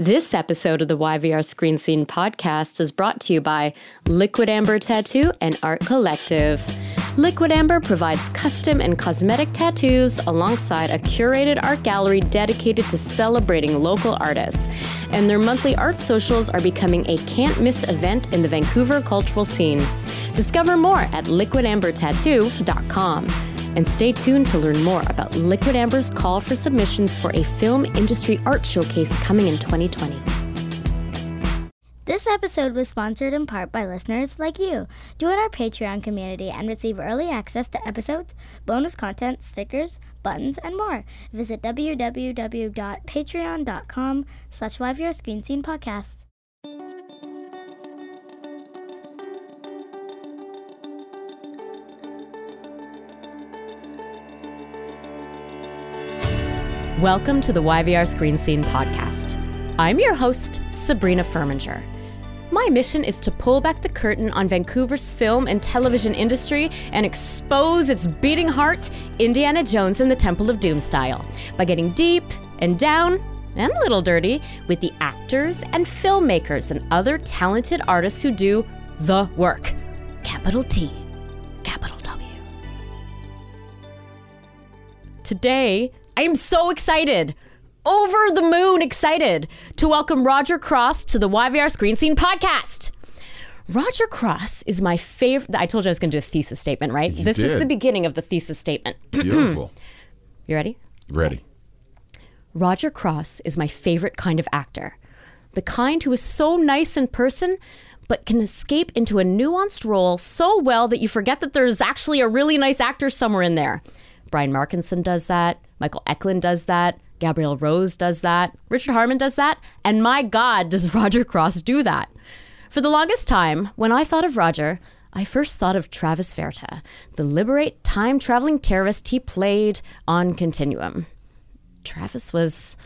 This episode of the YVR Screen Scene podcast is brought to you by Liquid Amber Tattoo and Art Collective. Liquid Amber provides custom and cosmetic tattoos alongside a curated art gallery dedicated to celebrating local artists. And their monthly art socials are becoming a can't miss event in the Vancouver cultural scene. Discover more at liquidambertattoo.com. And stay tuned to learn more about Liquid Amber's call for submissions for a film industry art showcase coming in 2020. This episode was sponsored in part by listeners like you. Join our Patreon community and receive early access to episodes, bonus content, stickers, buttons, and more. Visit www.patreon.com slash Scene Podcast. Welcome to the YVR Screen Scene podcast. I'm your host, Sabrina Furminger. My mission is to pull back the curtain on Vancouver's film and television industry and expose its beating heart, Indiana Jones and the Temple of Doom style, by getting deep and down and a little dirty with the actors and filmmakers and other talented artists who do the work. Capital T, capital W. Today, I am so excited, over the moon excited to welcome Roger Cross to the YVR Screen Scene podcast. Roger Cross is my favorite. I told you I was going to do a thesis statement, right? You this is the beginning of the thesis statement. Beautiful. You ready? Ready. Roger Cross is my favorite kind of actor. The kind who is so nice in person, but can escape into a nuanced role so well that you forget that there's actually a really nice actor somewhere in there. Brian Markinson does that. Michael Eklund does that. Gabrielle Rose does that. Richard Harmon does that. And my God, does Roger Cross do that? For the longest time, when I thought of Roger, I first thought of Travis Verta, the Liber8 time traveling terrorist he played on Continuum. Travis was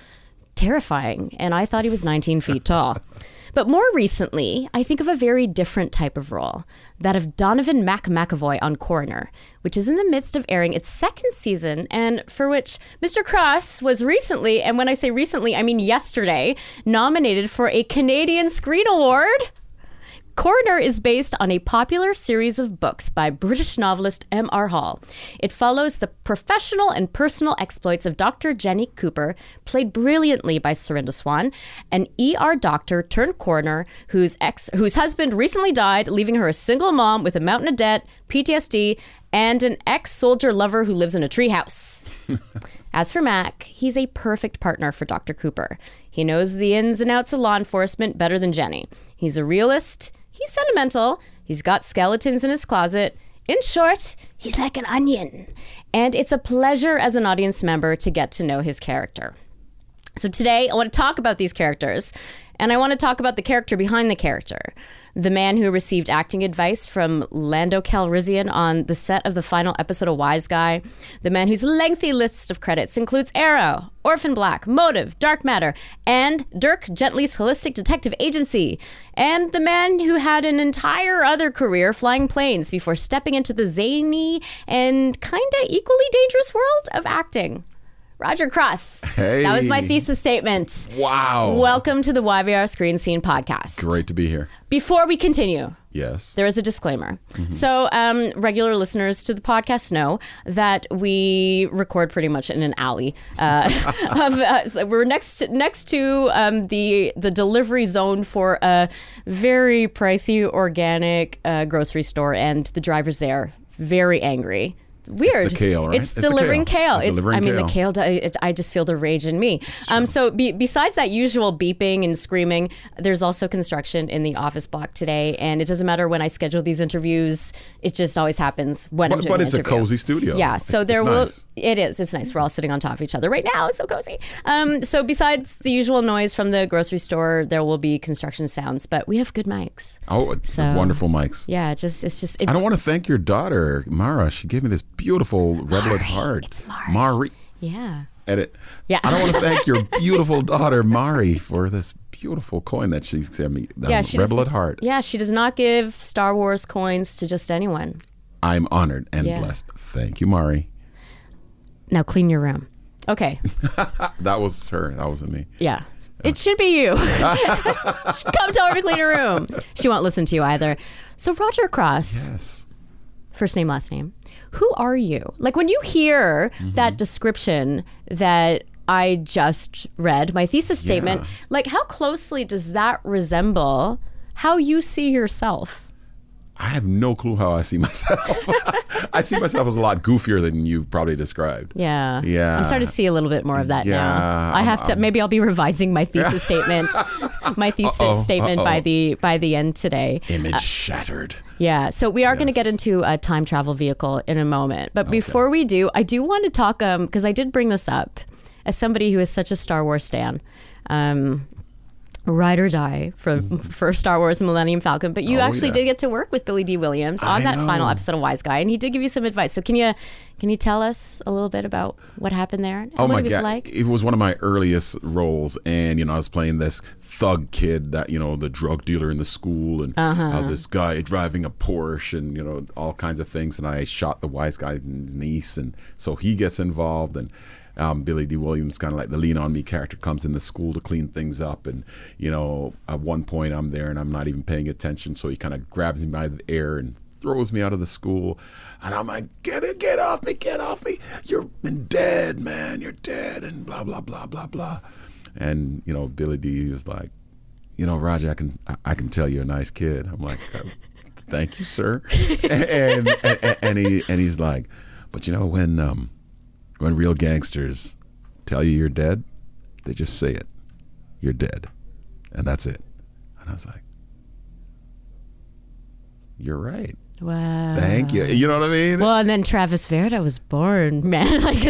terrifying, and I thought he was 19 feet tall. But more recently, I think of a very different type of role that of Donovan Mac McAvoy on Coroner, which is in the midst of airing its second season, and for which Mr. Cross was recently, and when I say recently, I mean yesterday, nominated for a Canadian Screen Award. Coroner is based on a popular series of books by British novelist M.R. Hall. It follows the professional and personal exploits of Dr. Jenny Cooper, played brilliantly by Serinda Swan, an ER doctor turned coroner whose ex whose husband recently died, leaving her a single mom with a mountain of debt, PTSD, and an ex-soldier lover who lives in a treehouse. As for Mac, he's a perfect partner for Dr. Cooper. He knows the ins and outs of law enforcement better than Jenny. He's a realist. He's sentimental. He's got skeletons in his closet. In short, he's like an onion. And it's a pleasure as an audience member to get to know his character. So today, I want to talk about these characters, and I want to talk about the character behind the character. The man who received acting advice from Lando Calrissian on the set of the final episode of Wise Guy. The man whose lengthy list of credits includes Arrow, Orphan Black, Motive, Dark Matter, and Dirk Gently's Holistic Detective Agency. And the man who had an entire other career flying planes before stepping into the zany and kinda equally dangerous world of acting. Roger Cross. Hey. That was my thesis statement. Wow. Welcome to the YVR Screen Scene podcast. Great to be here. Before we continue, Yes. there is a disclaimer. So, um, regular listeners to the podcast know that we record pretty much in an alley. Uh, of, uh, we're next to, next to um, the the delivery zone for a very pricey organic uh, grocery store, and the drivers there very angry. Weird. the kale, right? It's It's delivering kale. kale. It's It's, delivering I mean, the kale. kale. It, I just feel the rage in me. Um, so be, besides that usual beeping and screaming, there's also construction in the office block today, and it doesn't matter when I schedule these interviews. It just always happens when I'm But, doing but it's a cozy studio. Yeah, It's- so there it's will. nice. It is. It's nice. We're all sitting on top of each other right now. It's so cozy. Um, so besides the usual noise from the grocery store, there will be construction sounds, but we have good mics. Oh, So- wonderful mics. Yeah, just it's just. It, I don't want to thank your daughter, Mara. She gave me this beautiful rebel at heart. It's Mari. Mari. yeah. Edit. Yeah. I don't want to thank your beautiful daughter, Mari, for this beautiful coin that she sent me. Um, Yeah, she rebel does- at heart. Yeah, she does not give Star Wars coins to just anyone. I'm honored and Yeah. blessed. Thank you, Mari. Now clean your room. Okay. That was her. That wasn't me. Yeah. It should be you. Come tell her to clean her room. She won't listen to you either. So Roger Cross, Yes. first name, last name. Who are you? Like when you hear Mm-hmm. that description that I just read, my thesis statement, Yeah. like how closely does that resemble how you see yourself? I have no clue how I see myself. I see myself as a lot goofier than you've probably described. Yeah. Yeah. I'm starting to see a little bit more of that now. Yeah, I I'm- have to maybe I'll be revising my thesis statement my thesis Uh-oh, statement by uh-oh. the by the end today. Image shattered. Yeah. So we are going to get into a time travel vehicle in a moment. But before we do, I do want to talk um because I did bring this up as somebody who is such a Star Wars stan. Um Ride or die for for Star Wars Millennium Falcon, but you Mm-hmm. Oh, actually yeah. did get to work with Billy Dee. Williams on I that final episode of Wise Guy, and he did give you some advice. So can you can you tell us a little bit about what happened there? and Oh what my it was god! like? It was one of my earliest roles, and you know I was playing this thug kid that you know the drug dealer in the school, and Uh-huh. I was this guy driving a Porsche, and you know all kinds of things, and I shot the wise guy's niece, and so he gets involved, and um, Billy Dee. Williams, kind of like the lean on me character, comes in the school to clean things up, and you know at one point I'm there and I'm not even paying attention, so he kind of grabs me by the ear and throws me out of the school and I'm like, get it, get off me, get off me. You're dead, man. You're dead and blah blah blah blah blah. And, you know, Billy Dee is like, you know, Roger, I can I, can tell you're a nice kid. I'm like, "Uh, thank you, sir. and, and and he and he's like, but you know, when um when real gangsters tell you you're dead, they just say it. You're dead. And that's it. And I was like, You're right. Wow. Thank you. You know what I mean? Well, and then Travis Verta was born, man. Like,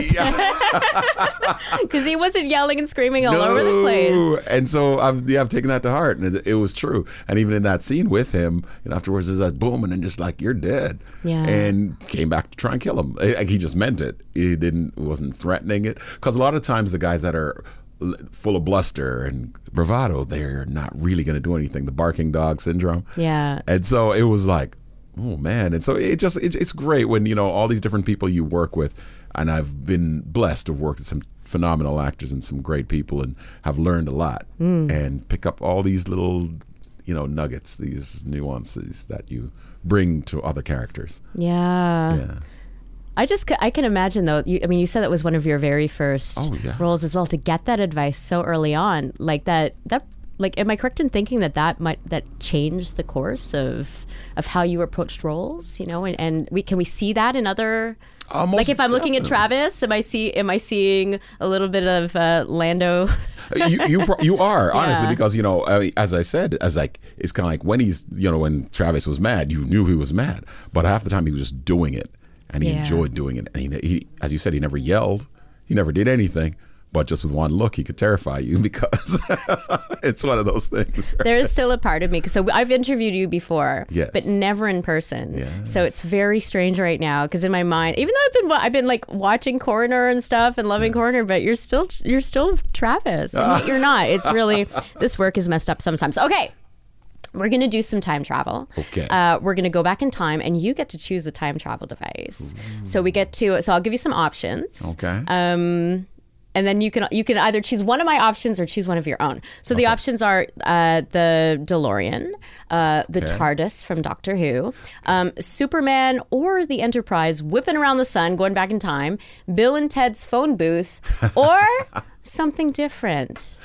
because he wasn't yelling and screaming all over the place. And so I've yeah, I've taken that to heart, and it, it was true. And even in that scene with him, and afterwards, there's that boom, and then just like you're dead. Yeah. And came back to try and kill him. Eh, Like he just meant it. He didn't wasn't threatening it because a lot of times the guys that are full of bluster and bravado, they're not really going to do anything. The barking dog syndrome. Yeah. And so it was like, oh man. And so it just it, it's great when you know all these different people you work with, and I've been blessed to work with some phenomenal actors and some great people, and have learned a lot hmm. and pick up all these little you know nuggets, these nuances that you bring to other characters. Yeah. Yeah. I just I can imagine though. You, I mean, you said that was one of your very first Oh, yeah. roles as well. To get that advice so early on, like that, that like, am I correct in thinking that that might that changed the course of of how you approached roles? You know, and, and we can we see that in other. Uh, like if I'm looking at. Travis, am I see am I seeing a little bit of uh, Lando? you you you are honestly Yeah. because you know as I said as like it's kind of like when he's you know when Travis was mad you knew he was mad but half the time he was just doing it and he Yeah. enjoyed doing it and he, he as you said he never yelled he never did anything but just with one look he could terrify you because it's one of those things there is still a part of me. So I've interviewed you before, Yes. but never in person. Yes. So it's very strange right now because in my mind, even though I've been I've been like watching Coroner and stuff and loving Coroner, but you're still you're still Travis. And you're not. It's really this work is messed up sometimes. Okay. We're going to do some time travel. Okay. Uh, we're going to go back in time, and you get to choose the time travel device. So we get to. So I'll give you some options. okay Um, and then you can you can either choose one of my options or choose one of your own. So the options are uh, the DeLorean, uh, the Okay. TARDIS from Doctor Who, um, Superman, or the Enterprise whipping around the sun, going back in time, Bill and Ted's phone booth, or something different.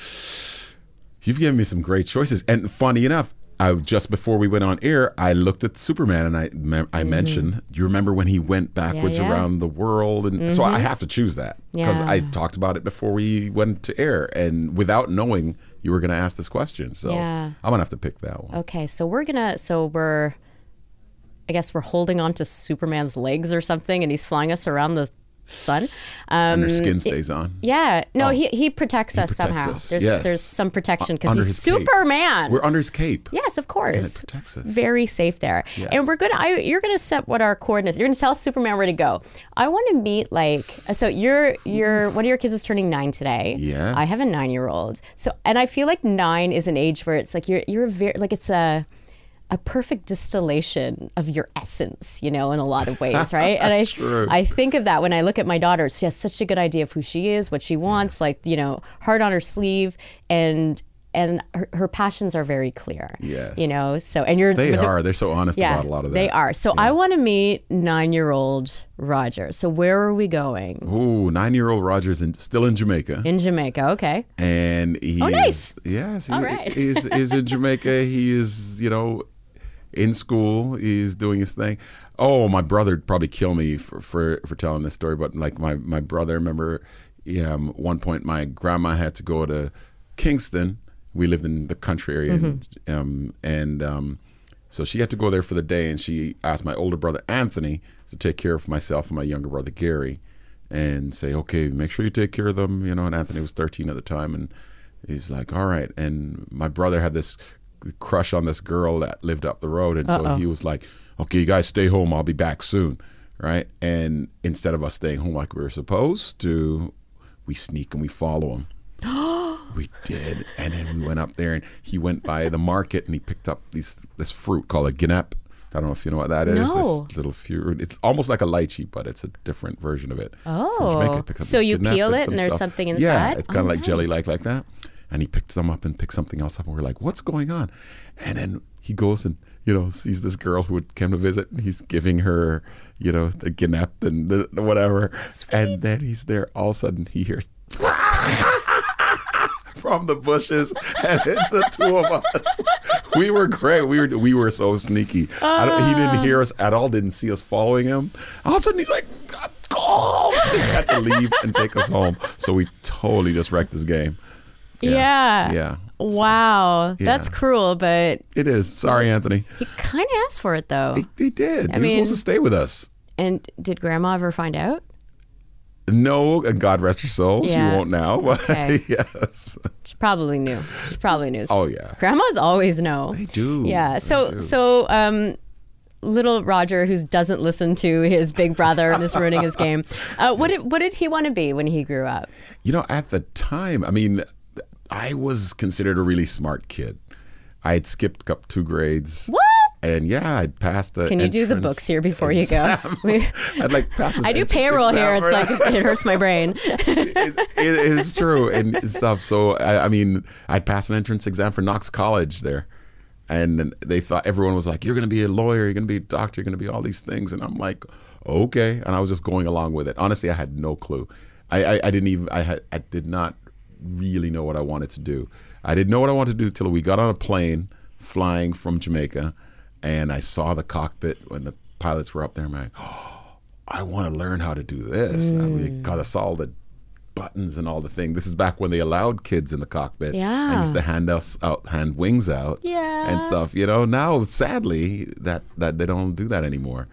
You've given me some great choices. And funny enough, I just before we went on air, I looked at Superman and I mem- I mentioned, do you remember when he went backwards Mm-hmm. yeah. around the world? And so I have to choose that because I talked about it before we went to air and without knowing you were going to ask this question. So Yeah. I'm going to have to pick that one. Okay, so we're gonna so we're I guess we're holding on to Superman's legs or something, and he's flying us around the sun. Um, and your skin stays on. Yeah, no, he he protects us Oh. protects somehow. us, There's yes. there's some protection because he's his cape. Superman. We're under his cape. yes, of course. And it protects us. Very safe there. Yes. And we're gonna I, you're gonna set what our coordinates. You're gonna tell Superman where to go. I want to meet like so. You're you're one of your kids is turning nine today. Yes. I have a nine year old. So and I feel like nine is an age where it's like you're you're very like it's a a perfect distillation of your essence, you know, in a lot of ways, right? And I True. I think of that when I look at my daughter. She has such a good idea of who she is, what she wants, like, you know, heart on her sleeve and and her, her passions are very clear. Yes. You know, so and you're They are. They're so honest yeah, about a lot of that. they are. So I want to meet nine-year-old Roger. So where are we going? Ooh, nine-year-old Roger's in, still in Jamaica. In Jamaica. Okay. and he Oh, is- nice. yes he, All right. he's, he's in jamaica he is you know in school he's doing his thing oh my brother would probably kill me for, for, for telling this story but like my, my brother remember yeah, um, one point my grandma had to go to kingston we lived in the country area and, um, and um, so she had to go there for the day and she asked my older brother anthony to take care of myself and my younger brother gary and say, okay, make sure you take care of them, you know. And Anthony was 13 at the time, and he's like, all right. And my brother had this crush on this girl that lived up the road, and so he was like, okay, you guys stay home. I'll be back soon, right? And instead of us staying home like we were supposed to, we sneak and we follow him. we did, and then we went up there, and he went by the market, and he picked up these this fruit called a guinep. I don't know if you know what that is. No. This little fruit. It's almost like a lychee, but it's a different version of it. Oh. Jamaica. It oh. So you peel it and there's stuff. something Yeah, inside? it's kind Oh, of like jelly like like that. And he picked them up and picked something else up, and we're like, "What's going on?" And then he goes and you know sees this girl who would came to visit, and he's giving her you know the guinep and the, the whatever, and then he's there. All of a sudden, he hears. From the bushes, and it's the two of us. We were great. We were we were so sneaky. I don't, he didn't hear us at all. Didn't see us following him. All of a sudden, he's like, "Go!" He had to leave and take us home. So we totally just wrecked his game. Yeah. Yeah. Wow. That's Yeah. cruel, but It is. Sorry, Anthony. he kind of asked for it though. He, he did. he was supposed to stay with us. And did grandma ever find out? No, God rest her soul. Yeah. She won't now. But Okay. yes. She probably knew. She probably knew. Oh yeah. Grandmas always know. They do. Yeah. So do. so um little Roger who doesn't listen to his big brother and is ruining his game. Uh, what did what did he want to be when he grew up? You know, at the time, I mean, I was considered a really smart kid. I had skipped up two grades. What? And yeah, I'd passed the. Can you do the books here before you go? I'd like pass. I do payroll here. It's like it hurts my brain. it, it is true and stuff. So I, I mean, I'd pass an entrance exam for Knox College there, and they thought everyone was like, "You're going to be a lawyer. You're going to be a doctor. You're going to be all these things." And I'm like, "Okay," and I was just going along with it. Honestly, I had no clue. I, I, I didn't even. I had. I did not really know what I wanted to do. I didn't know what I wanted to do till we got on a plane flying from Jamaica, and I saw the cockpit when the pilots were up there. I'm like, I want to learn how to do this. I mean, I saw all the buttons and all the thing. This is back when they allowed kids in the cockpit. I Yeah. used to hand us out, hand wings out, Yeah. and stuff. You know, now sadly that that they don't do that anymore.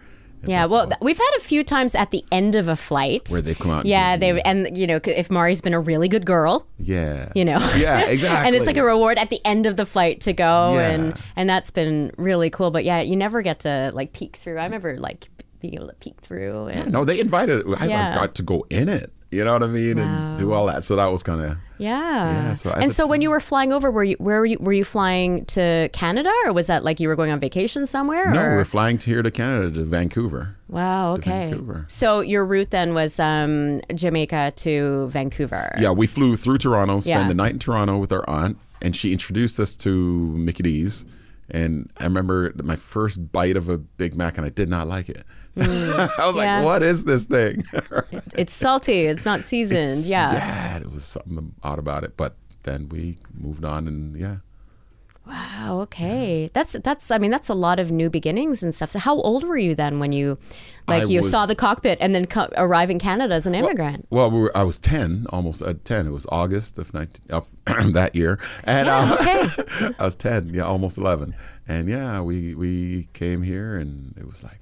Yeah, well, th- we've had a few times at the end of a flight Where they've come out Yeah, they and you know if Mari's been a really good girl, yeah, you know. yeah, exactly. and it's like a reward at the end of the flight to go Yeah. and and that's been really cool. But yeah, you never get to like peek through. I remember like being able to peek through and no, they invited. I Yeah. got to go in it. You know what I mean, and do all that. So that was kind of yeah. Yeah, so and so when you were flying over, were you where were you were you flying to Canada or was that like you were going on vacation somewhere? no. or? We're flying to here to Canada to Vancouver. Wow. Okay. Vancouver. So your route then was um, Jamaica to Vancouver. Yeah, we flew through Toronto, spent Yeah. the night in Toronto with our aunt, and she introduced us to Mickey D's. And I remember my first bite of a Big Mac, and I did not like it. I was yeah. like, "What is this thing?" It's salty. It's not seasoned. yeah. yeah, it was something odd about it. But then we moved on, and yeah, Wow. Okay. That's that's. I mean, that's a lot of new beginnings and stuff. So, how old were you then when you, like, I you saw the cockpit and then co- arrive in Canada as an immigrant? Well, we were, I was ten, almost at ten. It was August of 19, of that year, and Yeah, uh, okay. I was ten, yeah, almost eleven, and yeah, we we came here, and it was like,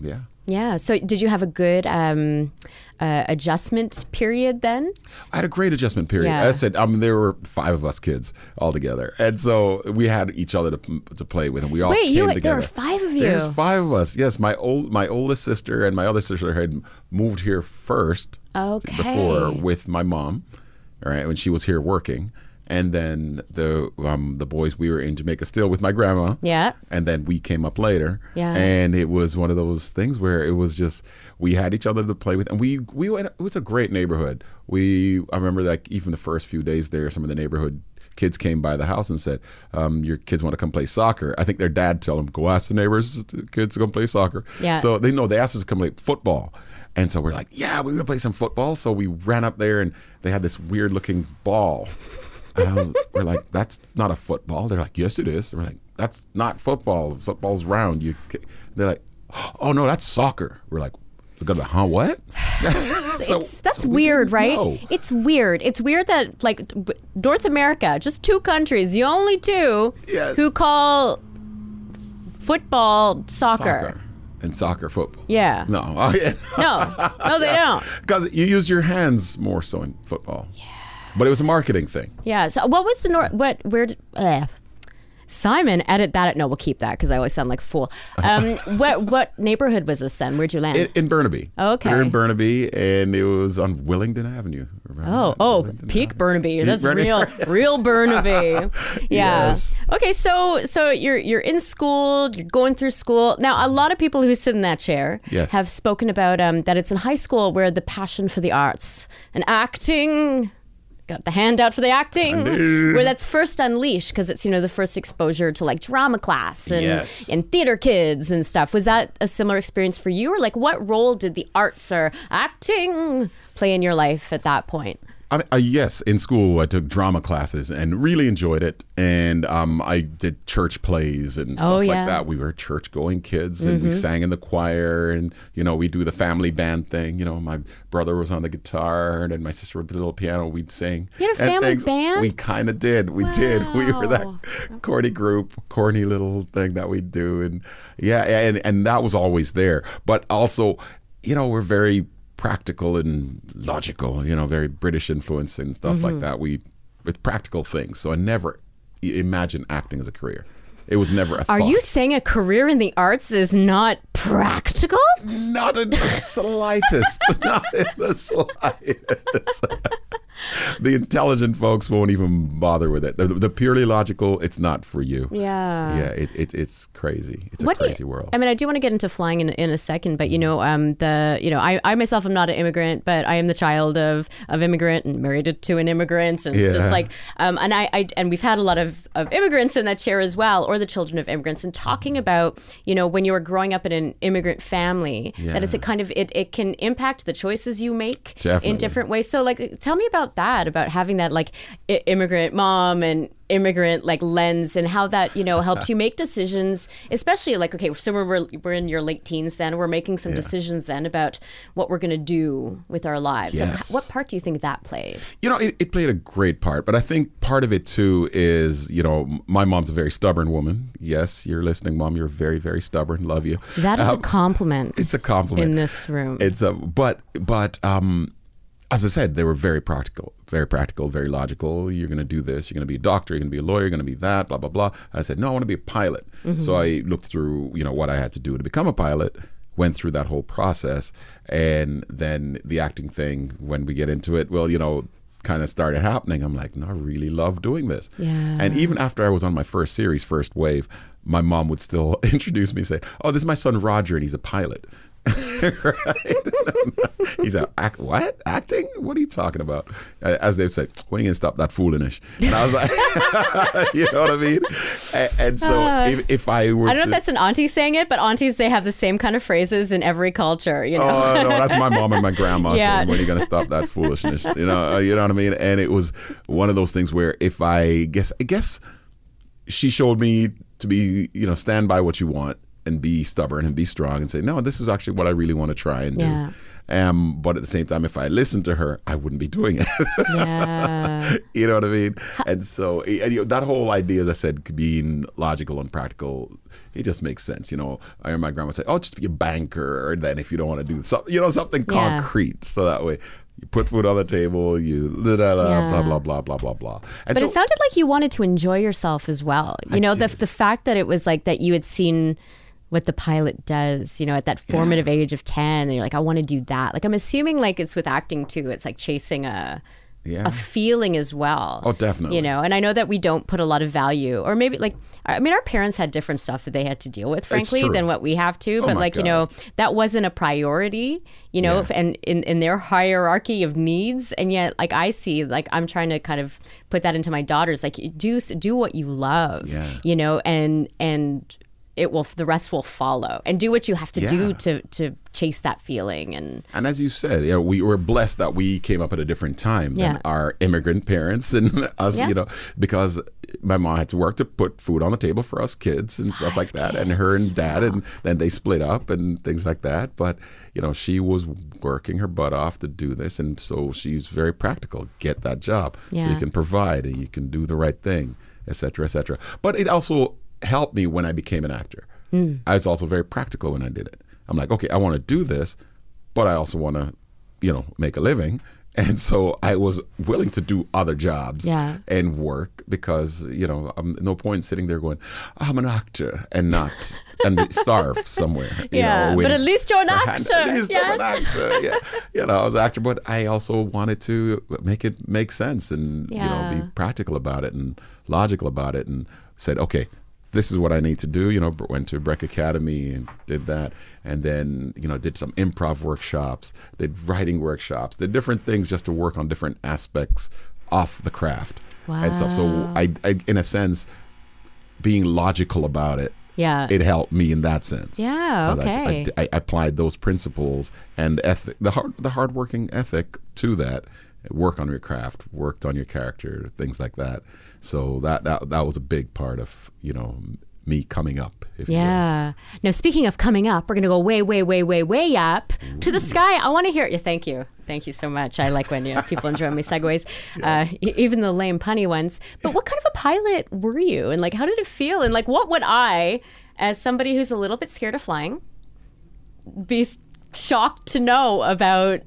yeah. Yeah. So, did you have a good um, uh, adjustment period then? I had a great adjustment period. Yeah. I said, I mean, there were five of us kids all together, and so we had each other to, to play with, and we all Wait, came you- there together. were five of you? There's five of us. Yes, my old my oldest sister and my other sister had moved here first Okay. before with my mom, all right, when she was here working, and then the um, the boys we were in Jamaica still with my grandma. Yeah. and then we came up later. Yeah. and it was one of those things where it was just we had each other to play with, and we we went. It was a great neighborhood. We I remember like even the first few days there, some of the neighborhood kids came by the house and said, um, "Your kids want to come play soccer." I think their dad told them, "Go ask the neighbors, the kids to come play soccer." Yeah. So they know they asked us to come play football. And so we're like, yeah, we're gonna play some football. So we ran up there, and they had this weird looking ball. And I was, we're like, that's not a football. They're like, yes, it is. We're like, that's not football. Football's round. You, they're like, oh no, that's soccer. We're like, huh? What? So- it's, that's so we weird, right? know. It's weird. It's weird that like North America, just two countries, the only two Yes. who call football soccer. Soccer and soccer football. Yeah. No, oh, yeah. No, no, they don't. because you use your hands more so in football. Yeah. But it was a marketing thing. Yeah. So what was the North? What? Where? Did, uh, Simon, edit that. No, we'll keep that because I always sound like a fool. Um, what what neighborhood was this then? Where'd you land? In, in Burnaby. Okay. We were in Burnaby, and it was on Willingdon Avenue. Remember Oh, that? oh, Willingdon peak Avenue. Burnaby. That's Burnaby. real, real Burnaby. Yeah. Yes. Okay, so so you're you're in school, you're going through school. Now, a lot of people who sit in that chair Yes. have spoken about um, that it's in high school where the passion for the arts and acting. Got the hand out for the acting, where that's first unleashed because it's you know the first exposure to like drama class and Yes. and theater kids and stuff. Was that a similar experience for you, or like what role did the arts or acting play in your life at that point? I mean, uh, yes, in school I took drama classes and really enjoyed it. And um, I did church plays and stuff Oh, like yeah. Mm-hmm. that. We were church going kids and we sang in the choir and, you know, we do the family band thing. You know, my brother was on the guitar and my sister would play the little piano. We'd sing. You had a family band? We kind of did. We did. We were that Wow. corny group, corny little thing that we do. And yeah, and, and that was always there. But also, you know, we're very practical and logical, you know, very British influence and stuff Mm-hmm. like that. We, with practical things. So I never imagined acting as a career. It was never a Are thought. you saying a career in the arts is not practical? Not in the slightest. not in the slightest. the intelligent folks won't even bother with it. The, the purely logical, it's not for you. Yeah. Yeah, it, it, it's crazy. It's What a do you- crazy world. I mean, I do want to get into flying in, in a second, but you know, um, the you know, I, I myself am not an immigrant, but I am the child of of immigrant and married to an immigrant, and it's just like, um, and I, I and we've had a lot of of immigrants in that chair as well, or the children of immigrants, and talking about you know when you were growing up in an immigrant family, that it's a kind of it it can impact the choices you make Definitely. in different ways. So like, tell me about that, about having that like I- immigrant mom and immigrant like lens and how that you know helped you make decisions especially like okay so we're, we're in your late teens then we're making some decisions then about what we're going to do with our lives Yes. what part do you think that played You know, it, it played a great part, but I think part of it too is, you know, my mom's a very stubborn woman. Yes, you're listening, mom. You're very, very stubborn. Love you. that is a Um, compliment It's a compliment in this room It's a but but um, as I said, they were very practical, very practical, very logical. You're going to do this. You're going to be a doctor. You're going to be a lawyer. You're going to be that. Blah blah blah. I said, no, I want to be a pilot. Mm-hmm. So I looked through, you know, what I had to do to become a pilot. Went through that whole process, and then the acting thing. When we get into it, well, you know, kind of started happening. I'm like, no, I really love doing this. Yeah. And even after I was on my first series, First Wave, my mom would still introduce me, say, "Oh, this is my son Roger, and he's a pilot." Right? he's a act, what acting? What are you talking about? Uh, As they would say, when are you gonna stop that foolishness? And I was like, you know what I mean? And, and so if, if I were, Uh, I don't know if to- that's an auntie saying it, but aunties they have the same kind of phrases in every culture. You know, Oh no, that's my mom and my grandma Yeah. saying, "When are you gonna stop that foolishness?" You know, uh, you know what I mean. And it was one of those things where if I guess, I guess she showed me to be, you know, stand by what you want and be stubborn and be strong and say, "No, this is actually what I really want to try and Yeah. do." Um, but at the same time, if I listened to her, I wouldn't be doing it. yeah, you know what I mean? And so, and, you know, that whole idea, as I said, being logical and practical, it just makes sense. You know, I hear my grandma say, "Oh, just be a banker," or then if you don't want to do something, you know, something Yeah. concrete, so that way you put food on the table, you da, da, da, Yeah. blah blah blah blah blah blah. And but so, it sounded like you wanted to enjoy yourself as well. You know, the the fact that it was like that you had seen what the pilot does, you know, at that formative age of 10 and you're like I want to do that. Like I'm assuming like it's with acting too. It's like chasing a Yeah. a feeling as well. Oh, definitely. You know, and I know that we don't put a lot of value, or maybe like, I mean, our parents had different stuff that they had to deal with, frankly, than what we have to. Oh but like, you know, that wasn't a priority, you know, Yeah. and in, in their hierarchy of needs. And yet, like, I see, like, I'm trying to kind of put that into my daughters, like, do do what you love, Yeah. you know, and and it will the rest will follow and do what you have to do to to chase that feeling and And as you said, you know, we were blessed that we came up at a different time Yeah. than our immigrant parents and us, Yeah. you know, because my mom had to work to put food on the table for us kids and stuff like that. And her and dad, and then they split up and things like that. But, you know, she was working her butt off to do this. And so she's very practical. Get that job so you can provide and you can do the right thing, etc cetera, et cetera. But it also helped me when I became an actor. Hmm. I was also very practical when I did it. I'm like, okay, I want to do this, but I also want to, you know, make a living. And so I was willing to do other jobs Yeah. and work because, you know, I'm no point sitting there going, I'm an actor and not and starve somewhere. you Yeah, know, but at least you're an actor, At least I'm an yes. actor. Yeah. You know, I was an actor, but I also wanted to make it make sense and, you know, be practical about it and logical about it and said, okay, this is what I need to do. You know, went to Breck Academy and did that, and then you know did some improv workshops, did writing workshops, did different things just to work on different aspects of the craft and stuff. So I, I, in a sense, being logical about it, yeah it helped me in that sense. Yeah, 'Cause I- okay. I, I applied those principles and ethic, the hard, the hardworking ethic to that. Work on your craft, worked on your character, things like that. So that that that was a big part of you know me coming up. If you will. Yeah. Now, speaking of coming up, we're going to go way, way, way, way, way up to the sky. I want to hear it. Yeah, thank you. Thank you so much. I like when you know, people enjoy my segues, uh, e- even the lame punny ones. But what kind of a pilot were you? And like, how did it feel? And like, what would I, as somebody who's a little bit scared of flying, be shocked to know about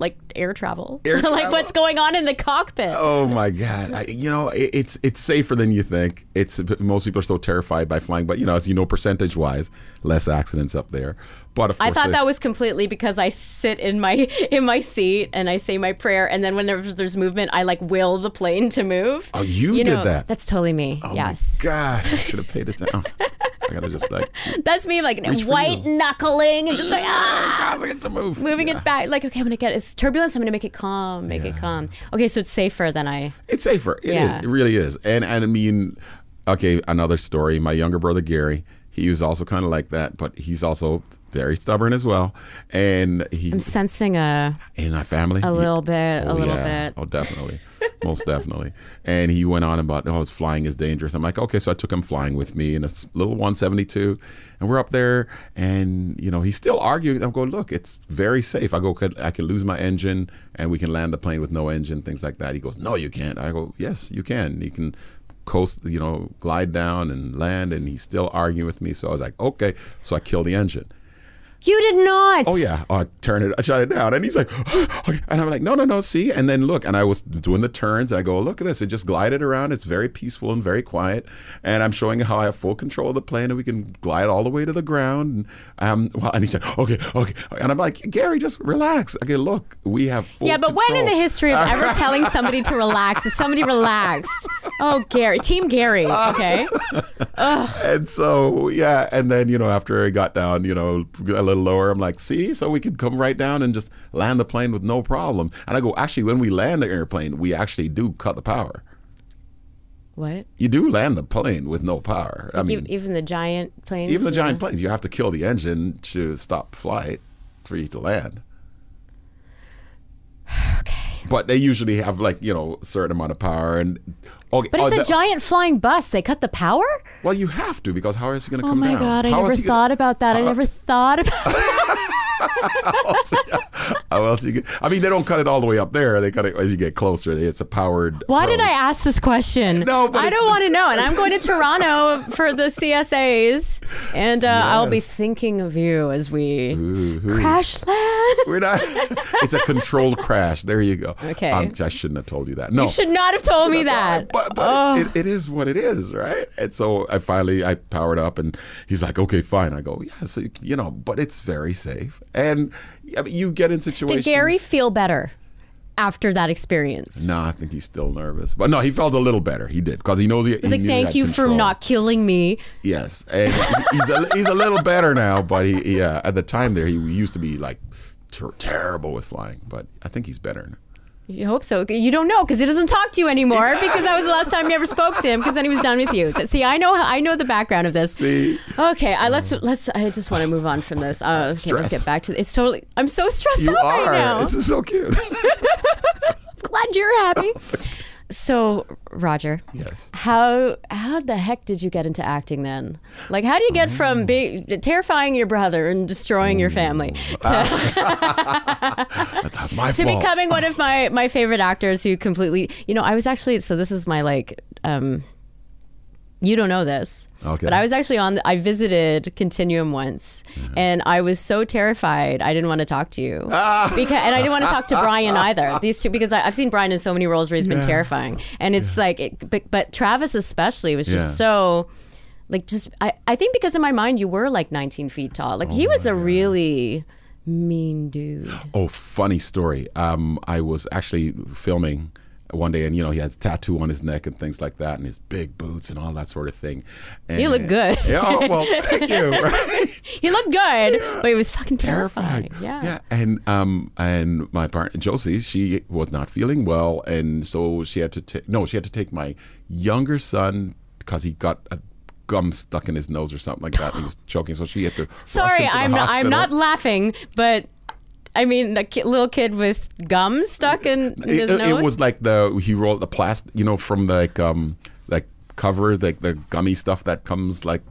like air travel? Air like, what's going on in the cockpit? Oh my God! I, you know, it, it's it's safer than you think. It's most people are so terrified by flying, but you know, as you know, percentage wise, less accidents up there. But I thought the- that was completely because I sit in my in my seat and I say my prayer, and then whenever there's movement, I like will the plane to move. Oh, you did that? That's totally me. Oh yes, my God! I should have paid attention. I gotta just like that's me. Like white knuckling and just like ah, causing it to move, moving Yeah. it back. Like okay, I'm gonna get it's turbulence. I'm gonna make it calm. Make it calm. Okay, so it's safer than I. It's safer. It is. Yeah. It really is. And and I mean, okay, another story. My younger brother Gary, he was also kind of like that, but he's also very stubborn as well. And he I'm sensing a in our family a he- little bit, a Oh, little yeah. bit. Oh, definitely. Most definitely. And he went on about, oh, flying is dangerous. I'm like, okay. So I took him flying with me in a little 172. And we're up there. And, you know, he's still arguing. I'm going, look, it's very safe. I go, could, I can lose my engine and we can land the plane with no engine, things like that. He goes, no, you can't. I go, yes, you can. You can coast, you know, glide down and land. And he's still arguing with me. So I was like, okay. So I kill the engine. You did not. Oh yeah, I turn it, I shut it down, and he's like, and I'm like, no, no, no, see, and then look, and I was doing the turns, and I go, look at this, it just glided around, it's very peaceful and very quiet, and I'm showing how I have full control of the plane, and we can glide all the way to the ground, and um, well, and he said, okay, okay, and I'm like, Gary, just relax, okay, look, we have full. Yeah, but when in the history of ever telling somebody to relax is somebody relaxed? Oh, Gary, Team Gary. Okay. and so yeah, and then you know after I got down, you know a little lower, I'm like, see, so we could come right down and just land the plane with no problem. And I go, actually, when we land the airplane, we actually do cut the power. What? You do land the plane with no power. I mean, even, the giant planes. even the giant uh, planes, you have to kill the engine to stop flight for you to land. Okay. But they usually have like you know a certain amount of power and. Okay, But it's oh, a the- giant flying bus. They cut the power? Well, you have to because how is you going to Oh come down? Oh my god, I How never you gonna- thought about that. I uh, never thought about how else, you get? I mean, they don't cut it all the way up there. They cut it as you get closer. It's a powered. Why did I ask this question? No, but I don't want to know. And I'm going to Toronto for the CSAs, and uh, I'll be thinking of you as we Ooh, ooh. crash land. We're not. it's a controlled crash. There you go. Okay. Um, I shouldn't have told you that. No. You should not have told me that. But, but Oh. it, it is what it is, right? And so I finally I powered up, and he's like, "Okay, fine." I go, "Yeah." So you know, but it's very safe, and I mean, you get in situations. Did Gary feel better after that experience? No, I think he's still nervous, but no, he felt a little better. He did because he knows he. He's like, thank you for not killing me. Yes, and he's a, he's a little better now, but he yeah. At the time there, he used to be like ter- terrible with flying, but I think he's better now. You hope so. You don't know because he doesn't talk to you anymore because that was the last time you ever spoke to him because then he was done with you. See, I know I know the background of this. See? Okay, I, let's let's. I just want to move on from this. Uh, okay, let's get back to it's totally. I'm so stressed You out are. right now. This is so cute. Glad you're happy. So, Roger, yes. how how the heck did you get into acting then? Like, how do you get Oh. from be, terrifying your brother and destroying your family to, That's my to fault. becoming one of my my favorite actors who completely you know i was actually so this is my like um you don't know this Okay. but i was actually on i visited continuum once and i was so terrified i didn't want to talk to you Ah. because and i didn't want to talk to brian either these two because I, i've seen brian in so many roles where he's been Yeah. terrifying and it's like it, but, but travis especially was just Yeah. so like just I, I think because in my mind you were like 19 feet tall like he Oh was a really mean dude Oh, funny story. Um, I was actually filming one day, and you know he has a tattoo on his neck and things like that, and his big boots and all that sort of thing. And, You look good. Yeah, oh, well, thank you. Right? He looked good, but he was fucking terrifying. terrified. Yeah. yeah. And um, and my partner Josie, she was not feeling well, and so she had to take no, she had to take my younger son because he got a gum stuck in his nose or something like that. and he was choking, so she had to. Sorry, I'm not, I'm not laughing, but I mean, a ki- little kid with gum stuck in his it, nose. it was like the he rolled the plastic, you know, from the, like um like cover like the gummy stuff that comes like.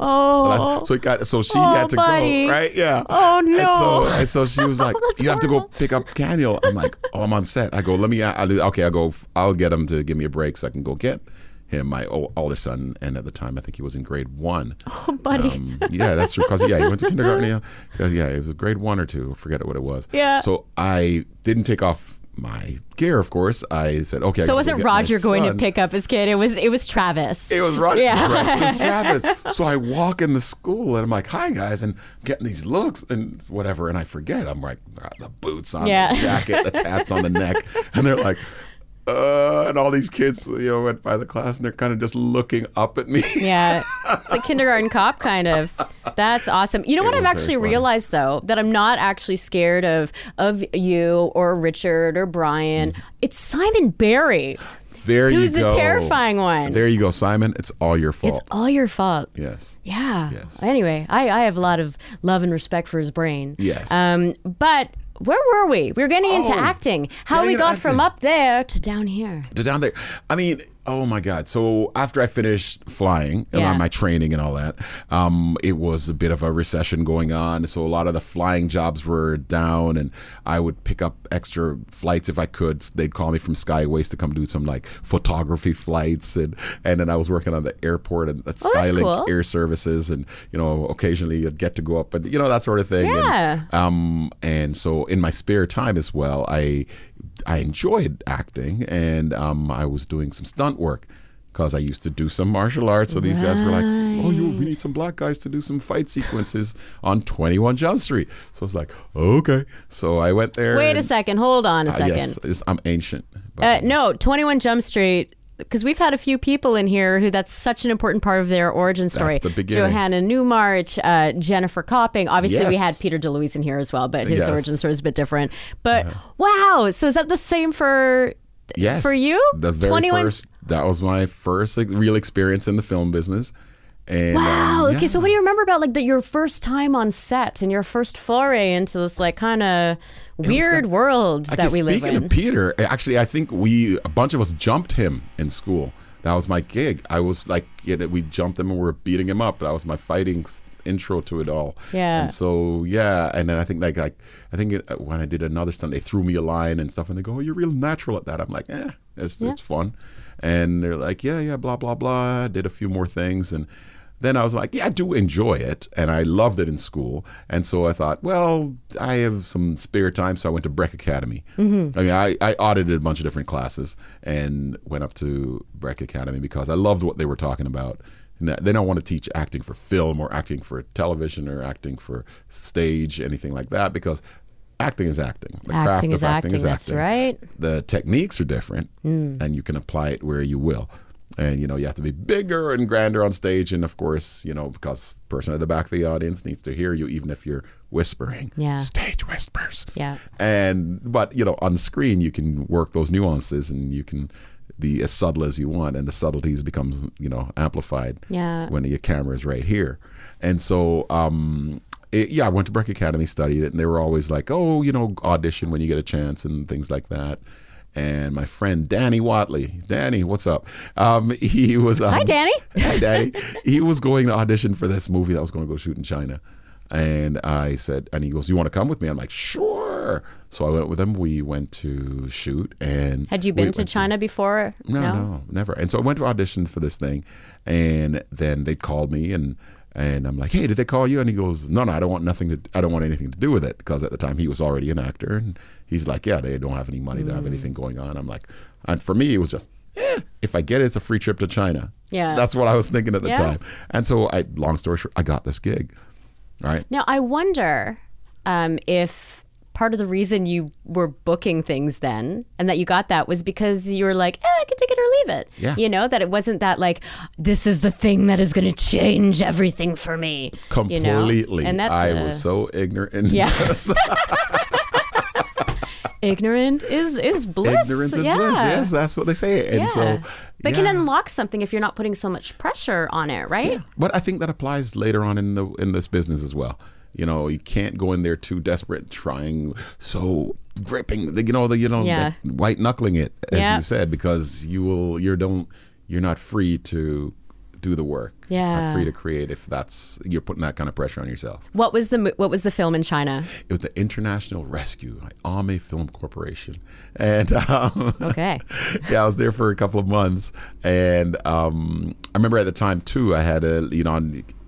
oh, So he got so she Oh, had to buddy. go right, yeah. Oh, And no. so and so she was like, "You have to go pick up Daniel." I'm like, "Oh, I'm on set." I go, "Let me." I'll, do- okay, I go. I'll get him to give me a break so I can go get him, my ol- older son, and at the time I think he was in grade one. oh, buddy. Um, yeah, that's true. Because yeah, he went to kindergarten. Yeah, yeah, it was grade one or two. I forget what it was. Yeah. So I didn't take off my gear. Of course, I said, "Okay." So gotta was go it get my Roger going to pick up his kid? It was it was Travis. It was Roger Yeah. Travis. So I walk in the school and I'm like, "Hi guys," and getting these looks and whatever, and I forget. I'm like, ah, the boots on, Yeah. the jacket, the tats on the neck, and they're like. Uh, and all these kids, you know, went by the class and they're kind of just looking up at me. Yeah, it's like kindergarten cop kind of. That's awesome. You know It what I've actually realized though that I'm not actually scared of of you or Richard or Brian. It's Simon Barry. There you go. Who's the terrifying one? There you go, Simon. It's all your fault. It's all your fault. yes. Yeah. Yes. Anyway, I, I have a lot of love and respect for his brain. Yes. Um, but where were we? We were getting into Oh, acting. How we into got from up there to down here. to down there. I mean, oh my God. So after I finished flying and Yeah. on my training and all that, um, it was a bit of a recession going on. So a lot of the flying jobs were down, and I would pick up extra flights if I could. They'd call me from Skyways to come do some like photography flights, and and then I was working on the airport and at Oh, Skylink cool. Air Services, and you know occasionally you'd get to go up and you know that sort of thing. And, Yeah. um, and so in my spare time as well, I I enjoyed acting, and um, I was doing some stunt work because I used to do some martial arts. So these guys were like, "Oh, you, we need some black guys to do some fight sequences on Twenty One Jump Street." So I was like, "Okay." So I went there. Wait a second. Hold on a second. yes, I'm ancient. Uh, no, 21 Jump Street. Because we've had a few people in here who that's such an important part of their origin story. the beginning. Johanna Newmarch, uh, Jennifer Copping. Obviously, we had Peter DeLuise in here as well, but his Yes. origin story is a bit different. But wow, so is that the same for Yes. for you? The very 21 first. That was my first real experience in the film business. And Wow. um, Okay, so what do you remember about like the, your first time on set and your first foray into this like kind of weird world that we live speaking in? of Peter, actually, I think we a bunch of us jumped him in school. That was my gig. I was like, you know, we jumped him and we were beating him up. That was my fighting intro to it all. Yeah. And so yeah, and then I think like like I think it, when I did another stunt, they threw me a line and stuff, and they go, "Oh, you're real natural at that." I'm like, "Eh, it's it's fun," and they're like, "Yeah, yeah, blah blah blah." I did a few more things and. Then I was like, yeah, I do enjoy it, and I loved it in school, and so I thought, well, I have some spare time, so I went to Breck Academy. Mm-hmm. I mean, I, I audited a bunch of different classes and went up to Breck Academy because I loved what they were talking about. And that- they don't want to teach acting for film or acting for television or acting for stage, anything like that, because acting is acting. The Acting craft is of acting, acting. is That's acting. right. The techniques are different, and you can apply it where you will. And you know you have to be bigger and grander on stage, and of course you know because the person at the back of the audience needs to hear you, even if you're whispering. Yeah. Stage whispers. Yeah. And but you know on screen you can work those nuances, and you can be as subtle as you want, and the subtleties becomes you know amplified Yeah. when your camera is right here. And so, um, it, yeah, I went to Breck Academy, studied it, and they were always like, oh, you know, audition when you get a chance and things like that. And my friend Danny Watley, Danny, what's up? Um, he was. Um, Hi, Danny. Hi, Danny. he was going to audition for this movie that was going to go shoot in China. And I said, and he goes, "You want to come with me?" I'm like, "Sure." So I went with him. We went to shoot, and Had you we been to went China before? no, no, never. And so I went to audition for this thing, and then they called me, and and I'm like, hey, did they call you? And he goes, no, no, I don't want nothing to, I don't want anything to do with it because at the time he was already an actor, and he's like, yeah, they don't have any money, they don't have anything going on. I'm like, and for me, it was just. Eh, if I get it, it's a free trip to China. Yeah. that's what I was thinking at the Yeah. time. And so, I, long story short, I got this gig. Right. Now, I wonder um, if part of the reason you were booking things then and that you got that was because you were like, eh, I could take it or leave it. Yeah. You know, that it wasn't that like, this is the thing that is going to change everything for me. you know? Completely. And that's I uh, was so ignorant. Yeah. ignorant is is bliss. Ignorance is yeah. bliss. Yes, that's what they say. And Yeah. so, but it can unlock something if you're not putting so much pressure on it, right? But I think that applies later on in the in this business as well. You know, you can't go in there too desperate, trying so gripping. the- You know, the you know, Yeah. white knuckling it, as Yeah. you said, because you will. You don't. You're not free to do the work. Yeah. Not free to create if that's you're putting that kind of pressure on yourself. What was the what was the film in China? It was the International Rescue, like Ame Film Corporation, and um, Okay. yeah, I was there for a couple of months, and um, I remember at the time too, I had a you know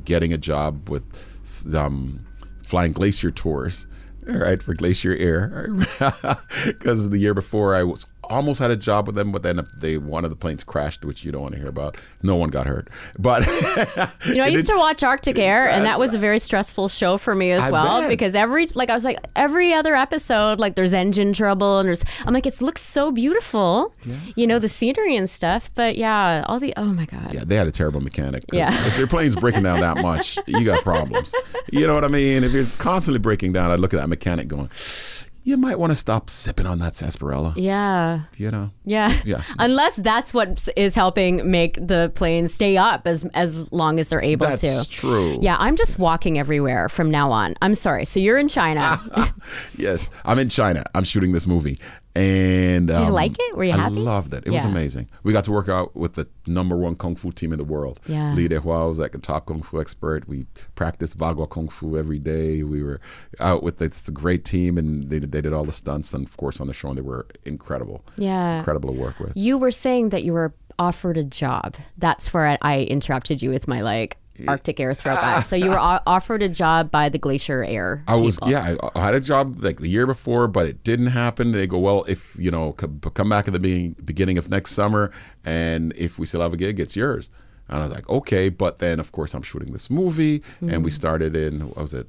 getting a job with um, flying glacier tours, right for Glacier Air, because the year before I was almost had a job with them, but then they one of the planes crashed, which you don't want to hear about. No one got hurt, but You know, I used to watch Arctic Air, and that was a very stressful show for me as I well bet. because every like I was like every other episode, like there's engine trouble and there's I'm like it looks so beautiful, you know, the scenery and stuff. But yeah, all the oh my god, Yeah, they had a terrible mechanic. Yeah. If your plane's breaking down that much, you got problems. You know what I mean? If it's constantly breaking down, I'd look at that mechanic going, you might want to stop sipping on that sarsaparilla. yeah. You know? Yeah. Yeah. Unless that's what is helping make the plane stay up as as long as they're able That's to. That's true. Yeah, I'm just walking everywhere from now on. I'm sorry. So you're in China. Yes. I'm in China. I'm shooting this movie. And did you um, like it? Were you I happy? loved it. It was amazing. We got to work out with the number one kung fu team in the world. Yeah. Li Dehua was like a top kung fu expert. We practiced Bagua kung fu every day. We were out with this great team, and they did, they did all the stunts. And of course, on the show, and they were incredible. Yeah. incredible to work with. You were saying that you were offered a job. That's where I, I interrupted you with my like Arctic Air throwback. so you were offered a job by the Glacier Air. I was people. yeah. I, I had a job like the year before, but it didn't happen. They go well if you know c- come back at the beginning, beginning of next summer, and if we still have a gig, it's yours. And I was like, okay, but then of course I'm shooting this movie, and we started in what was it,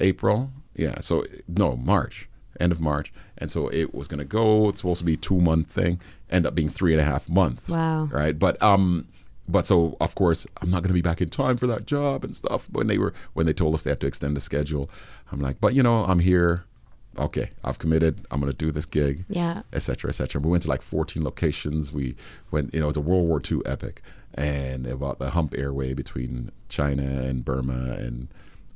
April? Yeah, so no March, end of March, and so it was gonna go. It's supposed to be a two month thing, end up being three and a half months. Wow. Right, but um. But so of course I'm not going to be back in time for that job and stuff. When they were when they told us they had to extend the schedule, I'm like, but you know I'm here. Okay, I've committed. I'm going to do this gig Yeah. Etc. cetera, et cetera. We went to like 14 locations. We went, you know, it's a World War II epic, and about the hump airway between China and Burma and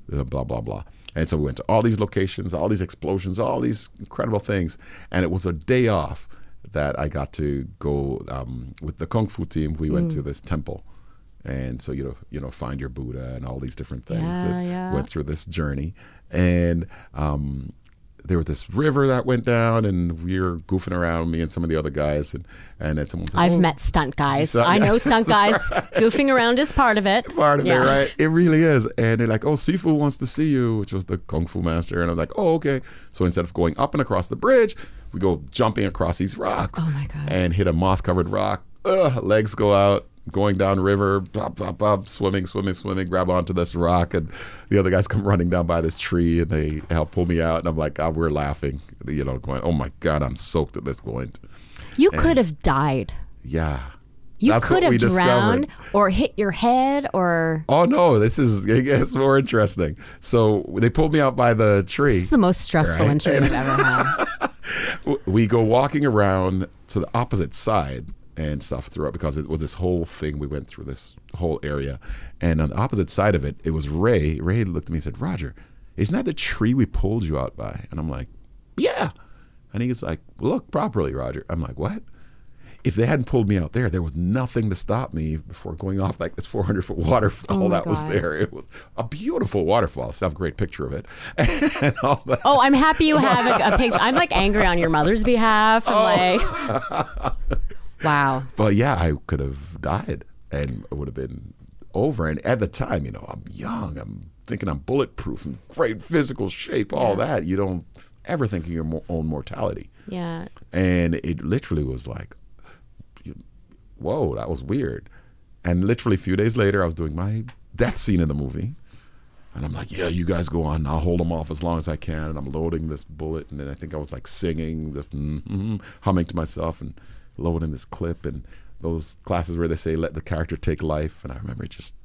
blah blah blah. And so we went to all these locations, all these explosions, all these incredible things, and it was a day off that I got to go um, with the kung fu team. We went to this temple. And so you know, you know, find your Buddha and all these different things. Yeah, that yeah. Went through this journey, and um, there was this river that went down, and we were goofing around, me and some of the other guys, and and then someone said, I've "Oh, met stunt guys. So- I know stunt guys. Goofing around is part of it. part of Yeah. it, right? It really is. And they're like, "Oh, Sifu wants to see you," which was the kung fu master, and I was like, "Oh, okay." So instead of going up and across the bridge, we go jumping across these rocks. Oh, my God. And hit a moss-covered rock. Ugh, legs go out. going down river, pop, pop, pop, swimming, swimming, swimming, grab onto this rock, and the other guys come running down by this tree, and they help pull me out, and I'm like, oh, we're laughing, you know, going, oh my god, I'm soaked at this point. You could have died. Yeah. You That's could have discovered. drowned or hit your head or. Oh no, this is it gets more interesting. So they pulled me out by the tree. This is the most stressful Right. interview I've ever had. We go walking around to the opposite side and stuff throughout because it was this whole thing. We went through this whole area, and on the opposite side of it, it was Ray. Ray looked at me and said, "Roger, isn't that the tree we pulled you out by?" And I'm like, "Yeah." And he he's like, "Look properly, Roger." I'm like, "What?" If they hadn't pulled me out there, there was nothing to stop me before going off like this 400 foot waterfall Oh that was there. It was a beautiful waterfall. I still have a great picture of it. and all that. Oh, I'm happy you have a, a picture. I'm like angry on your mother's behalf. Oh. Like, wow. But yeah, I could have died and it would have been over. And at the time, you know, I'm young. I'm thinking I'm bulletproof and great physical shape, all that. You don't ever think of your own mortality. Yeah. And it literally was like, whoa, that was weird. And literally a few days later, I was doing my death scene in the movie. And I'm like, yeah, you guys go on. I'll hold them off as long as I can. And I'm loading this bullet. And then I think I was like singing, just mm-hmm, humming to myself and loading this clip. And those classes where they say, let the character take life. And I remember just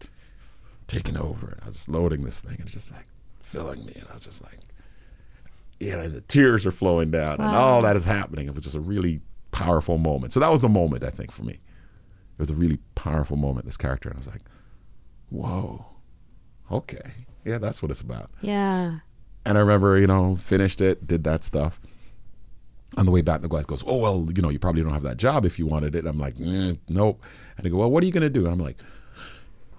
taking over. And I was just loading this thing and just like filling me. And I was just like, you know, the tears are flowing down and all that is happening. It was just a really powerful moment. So that was the moment, I think, for me. It was a really powerful moment, this character. And I was like, whoa, okay. Yeah, that's what it's about. Yeah. And I remember, you know, finished it, did that stuff. On the way back, the guy goes, "Oh well, you know, you probably don't have that job if you wanted it." I'm like, "Mm, "Nope." And they go, "Well, what are you going to do?" And I'm like,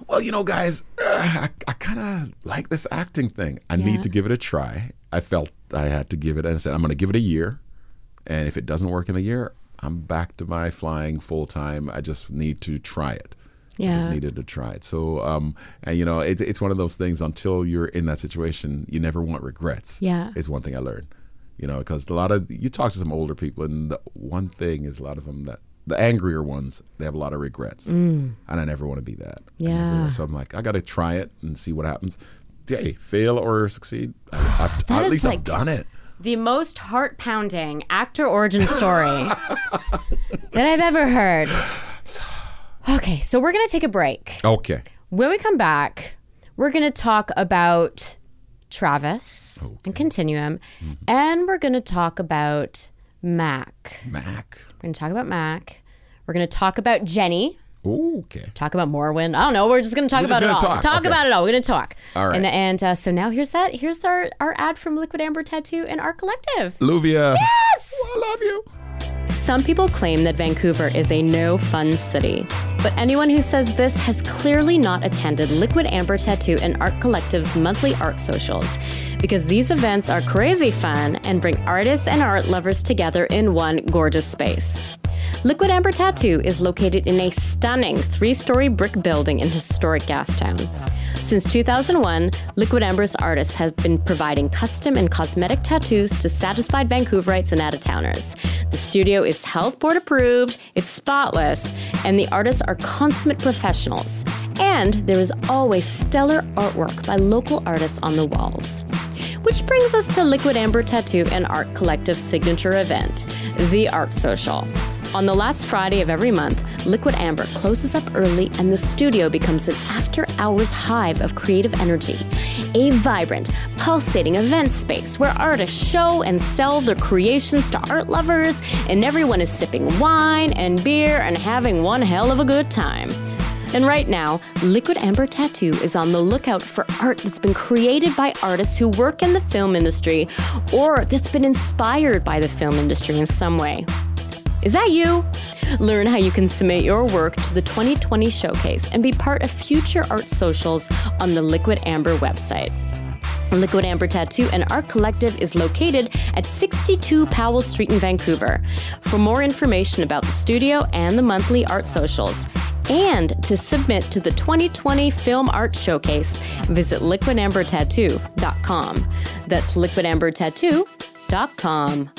"Well, you know, guys, uh, I, I kind of like this acting thing. I Yeah. need to give it a try." I felt I had to give it, and I said, "I'm going to give it a year, and if it doesn't work in a year, I'm back to my flying full time. I just need to try it." I just needed to try it. So, um, and you know, it's it's one of those things. Until you're in that situation, you never want regrets. Yeah. is one thing I learned. You know, because a lot of you talk to some older people, and the one thing is a lot of them that the angrier ones they have a lot of regrets, and I never want to be that. I never- Mm. Yeah. so I'm like, I got to try it and see what happens. Hey, fail or succeed, I, I've, at least like- I've done it. The most heart pounding actor origin story that I've ever heard. Okay, so we're going to take a break. Okay. When we come back, we're going to talk about Travis and Continuum, Mm-hmm. and we're going to talk about Mac. Mac. We're going to talk about Mac. We're going to talk about Jenny. Okay. Talk about Morwin. I don't know. We're just going to talk We're about it all. gonna talk. Okay. about it all. We're going to talk. All right. And, and uh, so now here's that. Here's our, our ad from Liquid Amber Tattoo and our collective. Luvia. Yes! I love you. Some people claim that Vancouver is a no fun city, but anyone who says this has clearly not attended Liquid Amber Tattoo and Art Collective's monthly art socials, because these events are crazy fun and bring artists and art lovers together in one gorgeous space. Liquid Amber Tattoo is located in a stunning three story brick building in historic Gastown. Since 2001, Liquid Amber's artists have been providing custom and cosmetic tattoos to satisfied Vancouverites and out of towners. The studio is health board approved, it's spotless, and the artists are consummate professionals. And there is always stellar artwork by local artists on the walls. Which brings us to Liquid Amber Tattoo and Art Collective's signature event, the Art Social. On the last Friday of every month, Liquid Amber closes up early and the studio becomes an after hours hive of creative energy. A vibrant, pulsating event space where artists show and sell their creations to art lovers, and everyone is sipping wine and beer and having one hell of a good time. And right now, Liquid Amber Tattoo is on the lookout for art that's been created by artists who work in the film industry or that's been inspired by the film industry in some way. Is that you? Learn how you can submit your work to the 2020 showcase and be part of future art socials on the Liquid Amber website. Liquid Amber Tattoo and Art Collective is located at 62 Powell Street in Vancouver. For more information about the studio and the monthly art socials, and to submit to the 2020 Film Art Showcase, visit liquidambertattoo.com. That's liquidambertattoo.com.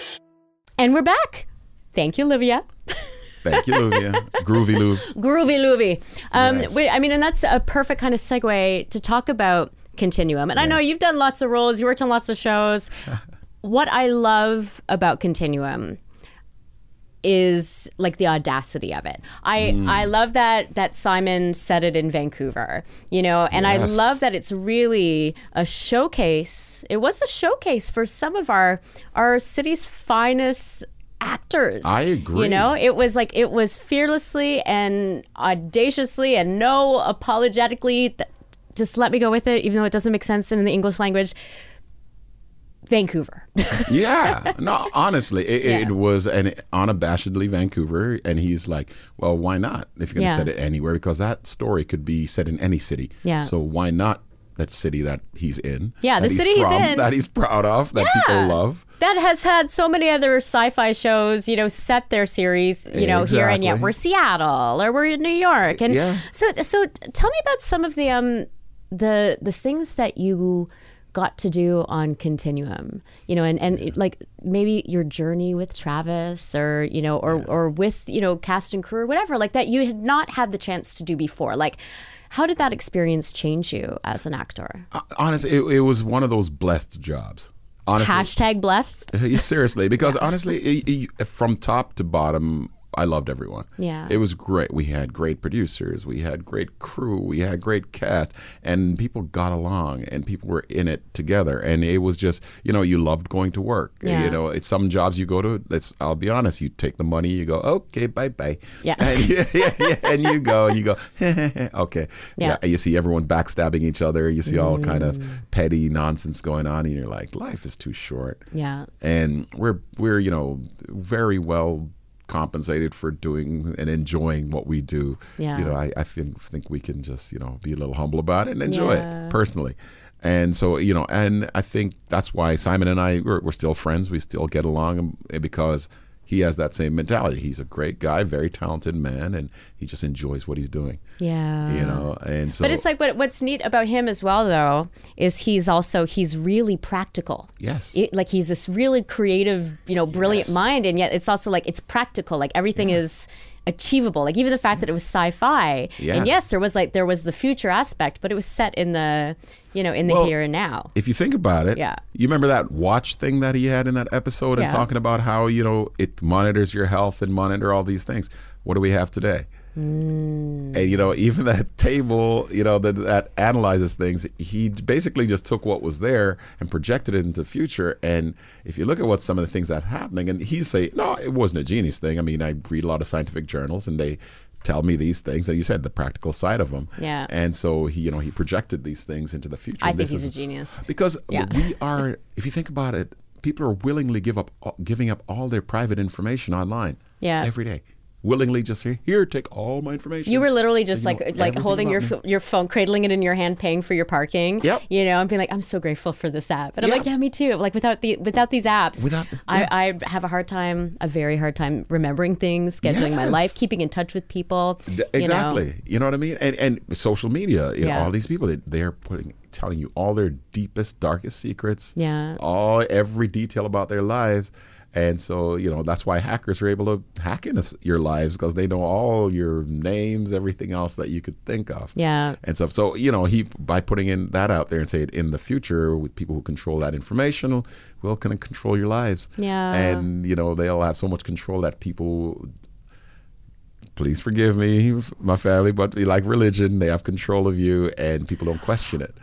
And we're back. Thank you, Livia. Thank you, Luvia. Groovy Luv. Groovy Loovy. Um, Yes. wait, I mean, and that's a perfect kind of segue to talk about Continuum. And I know you've done lots of roles, you worked on lots of shows. what I love about Continuum is like the audacity of it. I Mm. I love that that Simon said it in Vancouver, you know, and I love that it's really a showcase. It was a showcase for some of our our city's finest actors. I agree. You know, it was like it was fearlessly and audaciously and no apologetically th- just let me go with it even though it doesn't make sense in the English language. Vancouver. Yeah, no, honestly, it, Yeah. it was an unabashedly Vancouver, and he's like, "Well, why not? If you're gonna Yeah. set it anywhere, because that story could be set in any city. Yeah. So why not that city that he's in? Yeah, the city he's from, in. that he's proud of, that Yeah. people love. that has had so many other sci-fi shows, you know, set their series, you know, here and yet we're Seattle or we're in New York. And Yeah. so so tell me about some of the um the the things that you got to do on Continuum. You know, and and like maybe your journey with Travis or, you know, or or with, you know, cast and crew or whatever like that you had not had the chance to do before. Like how did that experience change you as an actor? Uh, Honestly, it, it was one of those blessed jobs. Honestly, Hashtag blessed. Seriously, because honestly, it, it, from top to bottom, I loved everyone. Yeah. It was great. We had great producers, we had great crew, we had great cast, and people got along and people were in it together. And it was just, you know, you loved going to work. Yeah. You know, it's some jobs you go to, let's, I'll be honest, you take the money, you go, okay, bye bye. Yeah. And, yeah, yeah, yeah, and you go and you go, okay. Yeah. And you see everyone backstabbing each other. You see all kind of Mm. petty nonsense going on, and you're like, life is too short Yeah. and we're we're you know very well compensated for doing and enjoying what we do. Yeah. You know, I, I think think we can just you know be a little humble about it and enjoy Yeah. it personally. And so you know, and I think that's why Simon and I we're, we're still friends. We still get along um, because he has that same mentality. He's a great guy, very talented man, and he just enjoys what he's doing. Yeah. You know, and so But it's like what, what's neat about him as well, though, is he's also he's really practical. yes, It, like he's this really creative, you know, brilliant Yes. mind, and yet it's also like it's practical. Like everything is achievable. Like even the fact that it was sci-fi, Yeah. and yes, there was like there was the future aspect, but it was set in the, you know, in the Well, here and now. if you think about it, Yeah. you remember that watch thing that he had in that episode and talking about how, you know, it monitors your health and monitor all these things. What do we have today? Hmm. And, you know, even that table, you know, that, that analyzes things, he basically just took what was there and projected it into the future. And if you look at what some of the things that happening, and he say, no, it wasn't a genius thing. I mean, I read a lot of scientific journals and they tell me these things. And you said the practical side of them. Yeah. And so he, you know, he projected these things into the future. I think this he's is- a genius. because Yeah. we are if you think about it people are willingly give up giving up all their private information online Yeah. every day willingly just say here take all my information You were literally So just you like know like holding your your phone, cradling it in your hand, paying for your parking. Yep. You know, and being like, I'm so grateful for this app, and I'm like, yeah, me too. Like without the without these apps, Without- I, I have a hard time, a very hard time remembering things, scheduling my life, keeping in touch with people. D- you know. exactly you know? what i mean and and social media you know Yeah. all these people they, they're putting telling you all their deepest darkest secrets Yeah. all every detail about their lives and so you know that's why hackers are able to hack into your lives because they know all your names everything else that you could think of Yeah. and stuff. So you know, he by putting in that out there and saying in the future with people who control that information will kind of control your lives. Yeah. And you know they'll have so much control that people. Please forgive me, my family, but like religion, they have control of you, and people don't question it.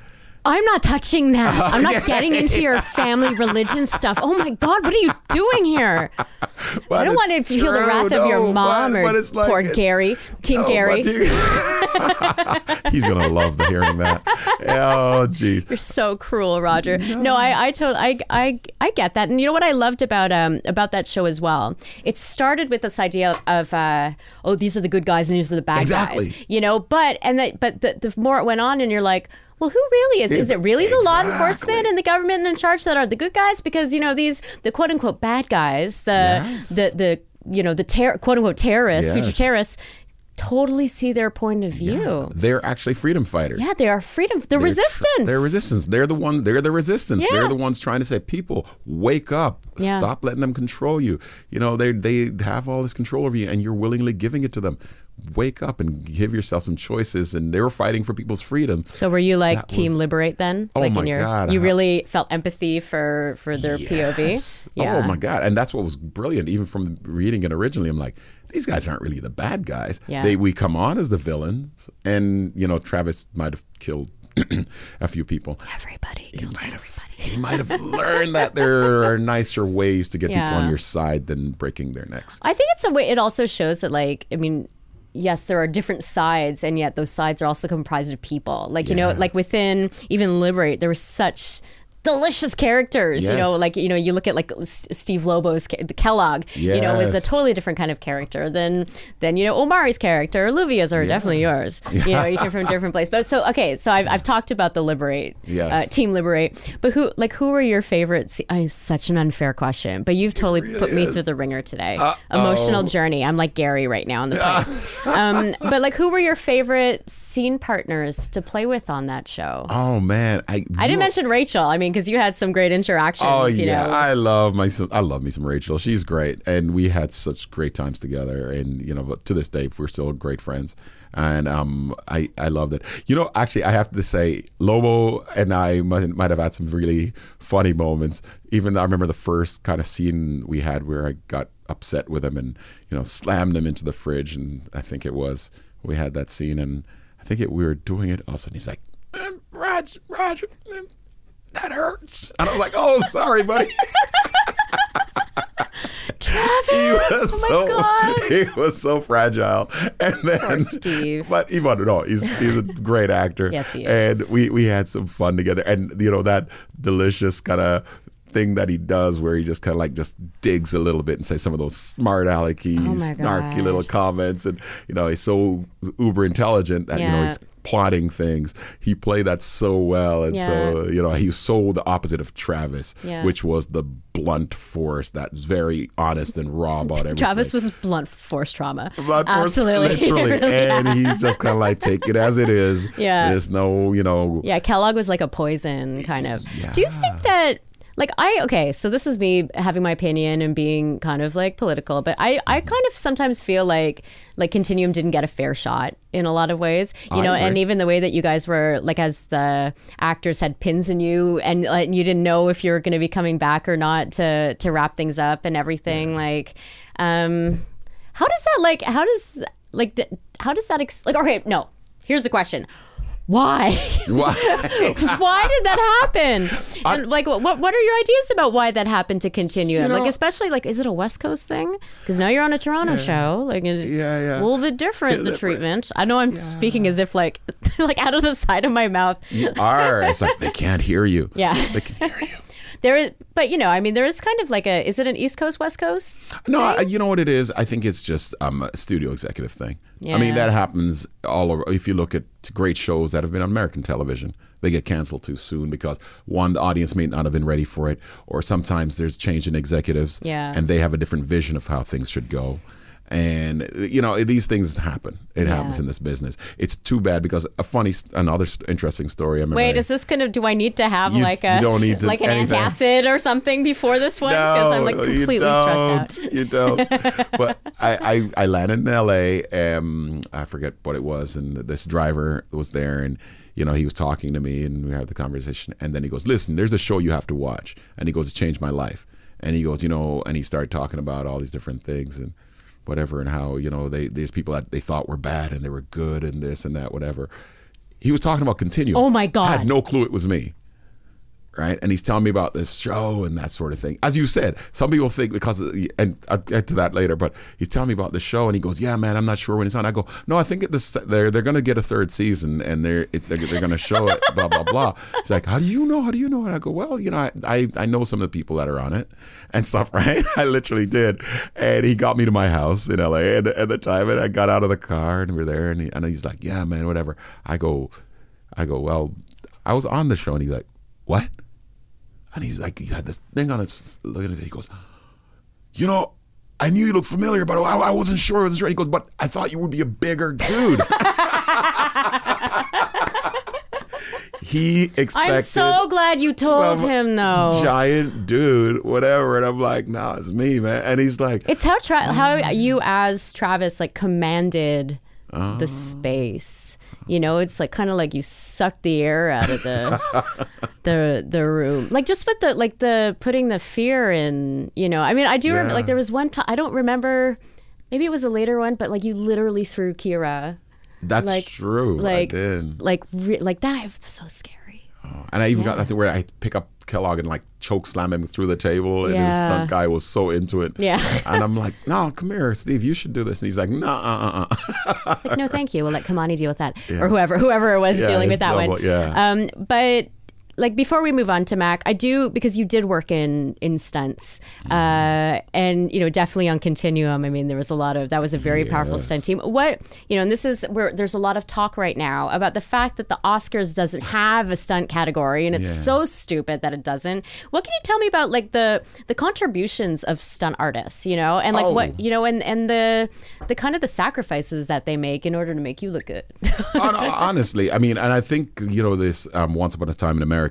I'm not touching that. I'm not getting into your family religion stuff. Oh my God, what are you doing here? But I don't want to feel the true, wrath of no, your but- mom or but it's like poor it's- Gary, Team No, Gary. you- He's gonna love the hearing that. Oh, geez. You're so cruel, Roger. No, I, I totally, I, I, I get that. And you know what I loved about, um, about that show as well? It started with this idea of, uh, oh, these are the good guys and these are the bad Exactly. guys. You know, but and that, but the, the more it went on, and you're like. Well, who really is? Is it really the law enforcement and the government in charge that are the good guys? Because you know these the quote unquote bad guys, the Yes. the the you know the ter- quote unquote terrorists, future terrorists, totally see their point of view. They're actually freedom fighters. Yeah, they are freedom. The They're tr- resistance. they're resistance. They're the one. They're the resistance. Yeah. They're the ones trying to say, people, wake up. Yeah. Stop letting them control you. You know, they they have all this control over you, and you're willingly giving it to them. Wake up and give yourself some choices. And they were fighting for people's freedom. So were you like That Team was- Liber8 then? Oh like my in your, God, You I- really felt empathy for for their POV. Yes. Oh yeah. Oh my god! And that's what was brilliant. Even from reading it originally, I'm like, these guys aren't really the bad guys. Yeah. They we come on as the villains, and you know, Travis might have killed a few people. Everybody He killed might have. everybody. He might have learned that there are nicer ways to get people on your side than breaking their necks. I think it's a way. It also shows that, like, I mean, yes, there are different sides, and yet those sides are also comprised of people. Like, you know, like within even Liber8, there was such delicious characters. You know, like you know, you look at like S- Steve Lobo's Kellogg. You know, is a totally different kind of character than than you know Omari's character. Olivia's are definitely yours. You know, you come from a different place. But so okay, so I've, I've talked about the Liber8, Yes. uh, Team Liber8. But who like who were your favorite? se- uh, it's such an unfair question, but you've totally put me through the ringer today. Emotional journey. I'm like Gary right now on the plane. um, but like, who were your favorite scene partners to play with on that show? Oh man, I I didn't mention Rachel. I mean, because you had some great interactions. Oh yeah, know. I love my I love me some Rachel. She's great, and we had such great times together. And you know, but to this day, we're still great friends. And um, I I loved it. You know, actually, I have to say, Lobo and I might, might have had some really funny moments. Even though I remember the first kind of scene we had where I got upset with him and you know slammed him into the fridge. And I think it was we had that scene, and I think it, we were doing it. All of a sudden, he's like, "Um, Roger, Roger. um, that hurts. And I was like, oh, sorry, buddy. Travis. he was oh my so god. he was so fragile. And then Poor Steve. But he wanted no, he's he's a great actor. Yes, he is. And we we had some fun together. And you know, that delicious kind of thing that he does where he just kind of like just digs a little bit and says some of those smart alecky, Oh snarky little comments and you know he's so uber intelligent that you know he's plotting things he played that so well and so you know he's so the opposite of travis Yeah. which was the blunt force that's very honest and raw about everything Travis was blunt force trauma. Force, Absolutely. literally, Really and he's just kind of like take it as it is. Yeah. there's no, you know, Yeah, Kellogg was like a poison kind of. Do you think that like I okay, so this is me having my opinion and being kind of like political, but I I kind of sometimes feel like like Continuum didn't get a fair shot in a lot of ways. You I know, and even the way that you guys were like as the actors had pins in you and like, you didn't know if you were going to be coming back or not to to wrap things up and everything like um how does that like how does like d- how does that ex- like okay, no. Here's the question. Why? why? why did that happen? And like, what what are your ideas about why that happened to continue? You know- like, especially like, is it a West Coast thing? Because now you're on a Toronto show. Like, it's Yeah, yeah. a little bit different. The treatment. I know I'm speaking as if like like out of the side of my mouth. you are. It's like they can't hear you. Yeah. they can hear you. There is, but you know, I mean, there is kind of like a. Is it an East Coast West Coast? No, I, you know what it is. I think it's just um, a studio executive thing. Yeah. I mean, that happens all over. If you look at great shows that have been on American television, they get canceled too soon because one, the audience may not have been ready for it, or sometimes there's change in executives, Yeah. and they have a different vision of how things should go. And you know these things happen. It happens in this business. It's too bad because a funny, another interesting story. I remember Wait, is this gonna? Do I need to have You- like a don't need to- like an anything. antacid or something before this one? Because I'm like you completely stressed don't. out. You don't. but I, I, I landed in L.A. Um, I forget what it was, and this driver was there, and you know he was talking to me, and we had the conversation, and then he goes, "Listen, there's a show you have to watch," and he goes, "It changed my life," and he goes, you know, and he started talking about all these different things and whatever, and how you know they there's people that they thought were bad and they were good and this and that, whatever. He was talking about Continuum. Oh my god I God. had no clue it was me right? And he's telling me about this show and that sort of thing. As you said, some people think because, of, and I'll get to that later. But he's telling me about the show, and he goes, "Yeah, man, I'm not sure when it's on." I go, "No, I think this, they're they're going to get a third season, and they're they're, they're going to show it." Blah blah blah. He's like, "How do you know? How do you know?" And I go, "Well, you know, I, I I know some of the people that are on it and stuff, right? I literally did." And he got me to my house in L.A. And at the time, and I got out of the car, and we were there, and, he, and he's like, "Yeah, man, whatever." I go, I go, "Well, I was on the show," and he's like, "What?" And he's like, he had this thing on his looking at it. He goes, you know, I knew you looked familiar, but I, I wasn't sure. I wasn't sure. He goes, but I thought you would be a bigger dude. he expected I'm so glad you told him though. giant dude, whatever. And I'm like, nah, it's me, man. And he's like, It's how tra- how mm. you as Travis like commanded Oh. the space. You know, it's like kind of like you sucked the air out of the the the room. Like just with the like the putting the fear in. You know, I mean, I do remember like there was one time I don't remember. Maybe it was a later one, but like you literally threw Kiera. that's like- true. Like like re- like that was so scary. And I even got that to where I pick up Kellogg and like choke slam him through the table. And his stunt guy was so into it. Yeah. and I'm like, no, come here, Steve, you should do this. And he's like, no, uh, uh, uh. like, no, thank you. We'll let Kamani deal with that, or whoever, whoever was Yeah, dealing with that double- one. yeah. Um, but like before we move on to Mac, I do because you did work in in stunts, Mm-hmm. uh, and you know definitely on Continuum. I mean, there was a lot of that was a very powerful stunt team. What you know, and this is where there's a lot of talk right now about the fact that the Oscars doesn't have a stunt category, and it's Yeah. so stupid that it doesn't. What can you tell me about like the the contributions of stunt artists? You know, and like Oh. what you know, and and the the kind of the sacrifices that they make in order to make you look good. Honestly, I mean, and I think you know this. Um, Once upon a time in America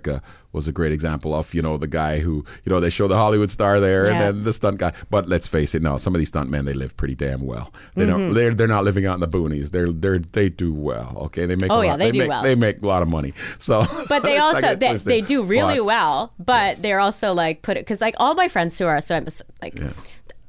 was a great example of you know the guy who you know they show the Hollywood star there and then the stunt guy. But let's face it, no, some of these stunt men they live pretty damn well. They Mm-hmm. don't. They're they're not living out in the boonies. They're they're they do well. Okay, they make. Oh, a yeah, lot, they do make, well. They make a lot of money. So, But they also they, they do really But- well. But they're also like put it because like all my friends who are so I'm like.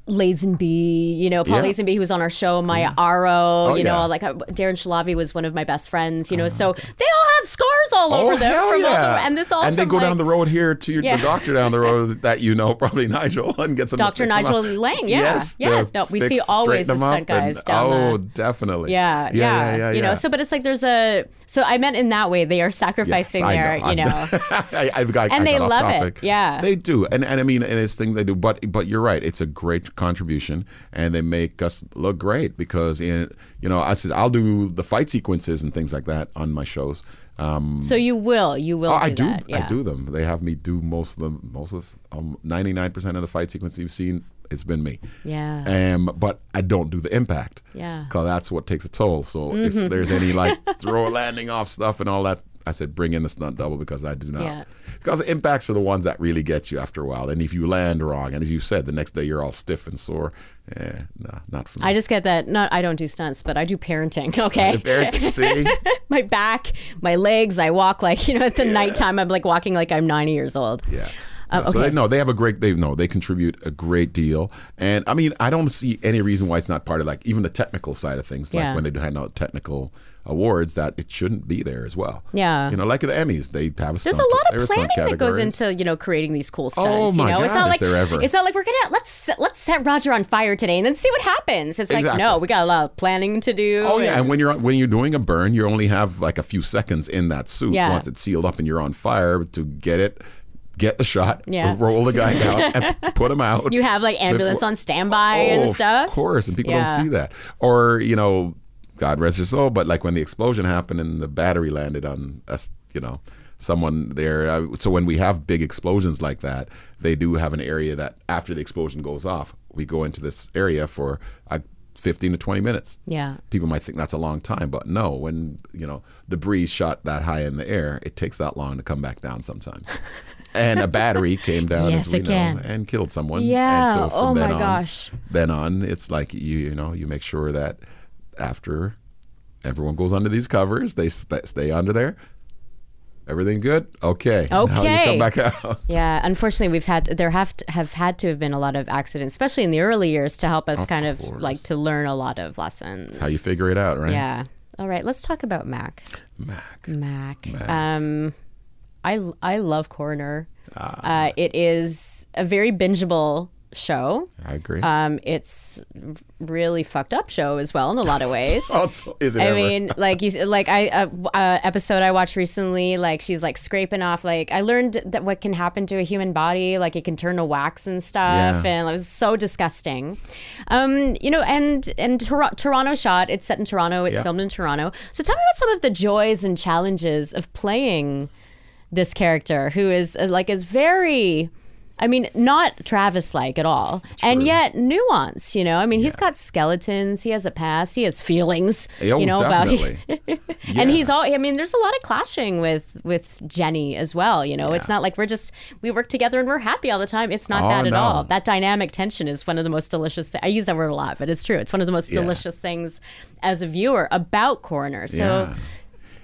Lazenby, you know, Paul Yeah. Lazenby, who was on our show, Maya Aro, Oh, you know, yeah. Like uh, Darren Shahlavi was one of my best friends, you know, so they all have scars all over them Oh, hell from all yeah. the, and this all and they go like, down the road here to your, Yeah. the doctor down the road that you know, probably Nigel, and get some. Dr. Nigel Lang, yeah. Yes, Yes, no, we see always the stunt up and- guys down Oh, the- definitely. Yeah, yeah, yeah, You know, so but it's like there's a so I meant in that way they are sacrificing Yes, their, you know. I, I've got, And I they love it, yeah. they do, and and I mean, and it's thing they do. But but you're right, it's a great contribution, and they make us look great because in you know I said I'll do the fight sequences and things like that on my shows. Um, So you will, you will Oh, do I do. that. I yeah. do them. They have me do most of them. Most of ninety nine percent of the fight sequences you've seen. It's been me. Yeah. Um, but I don't do the impact. Yeah. Because that's what takes a toll. So Mm-hmm. if there's any like throw landing off stuff and all that, I said bring in the stunt double because I do not. Yeah. Because the impacts are the ones that really get you after a while. And if you land wrong, and as you said, the next day you're all stiff and sore. Eh, no, not for me. I just get that. Not I don't do stunts, but I do parenting. Okay, The parenting, see? my back, my legs. I walk like you know at the nighttime. I'm like walking like I'm 90 years old. Yeah. Uh, No, So okay. they, no, they have a great. They no, they contribute a great deal, and I mean, I don't see any reason why it's not part of like even the technical side of things. Like Yeah. when they do hand out technical awards, that it shouldn't be there as well. Yeah. you know, like the Emmys, they have a. There's a lot of planning that goes into you know creating these cool Oh, my you know, it's God, not like there ever. it's not like we're gonna let's set, let's set Roger on fire today and then see what happens. It's like no, we got a lot of planning to do. Oh yeah, and- and when you're when you're doing a burn, you only have like a few seconds in that suit. Yeah. Once it's sealed up and you're on fire to get it, get the shot, Yeah. roll the guy out, and put him out. you have like ambulance Before- on standby oh, and stuff. Of course, and people Yeah. don't see that. Or you know, God rest his soul, but like when the explosion happened and the battery landed on us, you know, someone there. So when we have big explosions like that, they do have an area that after the explosion goes off, we go into this area for. Uh, 15 to 20 minutes. Yeah. People might think that's a long time, but no, when, you know, debris shot that high in the air, it takes that long to come back down sometimes. and a battery came down Yes, as we know can. and killed someone. Yeah. And so from Oh, then my on, gosh. Then on, it's like you you know you make sure that after everyone goes under these covers, they st- stay under there. Everything good? Okay. Okay. come back out. Yeah, unfortunately, we've had there have to, have had to have been a lot of accidents, especially in the early years, to help us kind of like to learn a lot of lessons. How you figure it out, right? Yeah. All right, let's talk about Mac. Mac. Mac. Um, I I love Coroner. Ah. Uh, it is a very bingeable show. I agree. Um, it's really fucked up show as well in a lot of ways. Oh, is it I ever? mean, like you, like I uh, uh, episode I watched recently, like she's like scraping off. Like I learned that what can happen to a human body, like it can turn to wax and stuff, Yeah. and it was so disgusting. Um, you know, and and Tor- Toronto shot. It's set in Toronto. It's Yeah. filmed in Toronto. So tell me about some of the joys and challenges of playing this character, who is uh, like is very I mean, not Travis like at all. And yet nuance, you know. I mean, he's got skeletons, he has a past, he has feelings, Oh, you know, definitely. about And he's all I mean, there's a lot of clashing with with Jenny as well, you know. It's not like we're just we work together and we're happy all the time. It's not Oh, that at no. all. That dynamic tension is one of the most delicious thi- I use that word a lot, but it's true. It's one of the most Yeah. delicious things as a viewer about Coroner. So Yeah.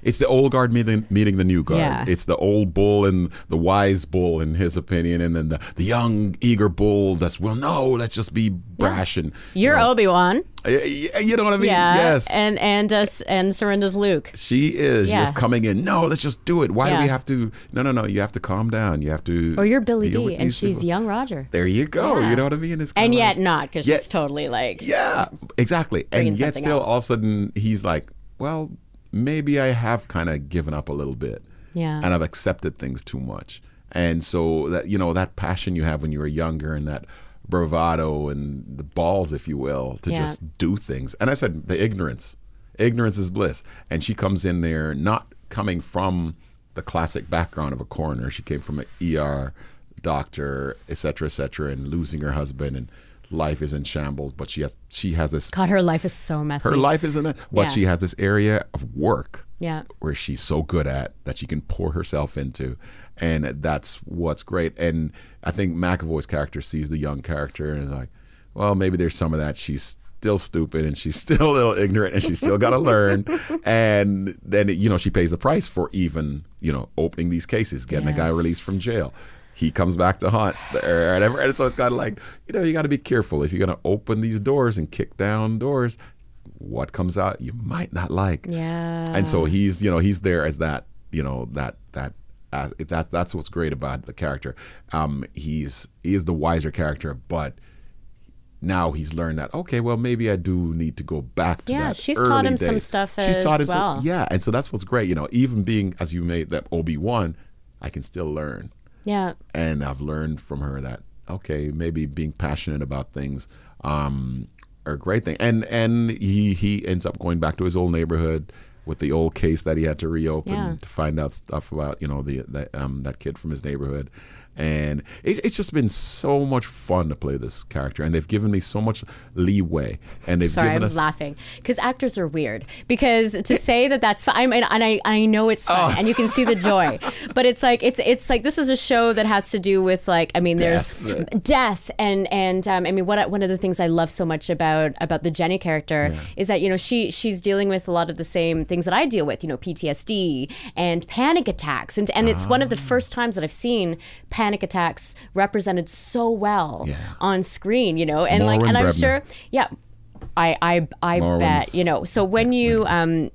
It's the old guard meeting, meeting the new guard. Yeah. It's the old bull and the wise bull, in his opinion, and then the, the young, eager bull that's, well, no, let's just be brash. And, you're you know, Obi-Wan. y- y- you know what I mean? Yeah. Yes. And and uh, and Serinda's Luke. she is Yeah. just coming in. No, let's just do it. Why do we have to? No, no, no. You have to calm down. You have to. Or you're Billy Dee and she's people. young Roger. There you go. Yeah. You know what I mean? It's And yet like- not because she's totally like Yeah, exactly. And yet still, else. all of a sudden, he's like, well, maybe I have kind of given up a little bit. Yeah. And I've accepted things too much. And so that, you know, that passion you have when you were younger and that bravado and the balls, if you will, to Yeah. just do things. And I said, the ignorance. Ignorance is bliss. And she comes in there not coming from the classic background of a coroner. She came from an ER doctor, et cetera, et cetera, and losing her husband and life is in shambles. But she has she has this God, her life is so messy. her life is in it. But Yeah. she has this area of work Yeah. where she's so good at that she can pour herself into. And that's what's great. And I think McAvoy's character sees the young character and is like, well, maybe there's some of that. She's still stupid and she's still a little ignorant and she's still got to learn. And then, you know, she pays the price for even, you know, opening these cases, getting a guy released from jail. He comes back to haunt or whatever. And so it's kind of like, you know, you got to be careful. If you're going to open these doors and kick down doors, what comes out you might not like. Yeah. And so he's, you know, he's there as that, you know, that that uh, that that's what's great about the character. Um, he's he is the wiser character, but now he's learned that okay, well maybe I do need to go back to Yeah, she's taught him some stuff She's as taught him well. some, yeah, and so that's what's great. You know, even being as you made that Obi Wan, I can still learn yeah. and I've learned from her that okay, maybe being passionate about things um, are a great thing. And and he he ends up going back to his old neighborhood with the old case that he had to reopen Yeah. to find out stuff about you know the that um, that kid from his neighborhood. And it's, it's just been so much fun to play this character, and they've given me so much leeway, and they've Sorry, given I'm us laughing because actors are weird. Because to say that that's fun, I mean, and I, I know it's Oh. and you can see the joy, but it's like it's it's like this is a show that has to do with like I mean, Death. there's death, and and um, I mean, what one of the things I love so much about about the Jenny character is that you know she she's dealing with a lot of the same things that I deal with, you know, PTSD and panic attacks, and and it's one of the Ah. first times that I've seen panic attacks represented so well Yeah. on screen, you know, and like, and I'm Brebner. sure, yeah, I I I bet you know. So when you um.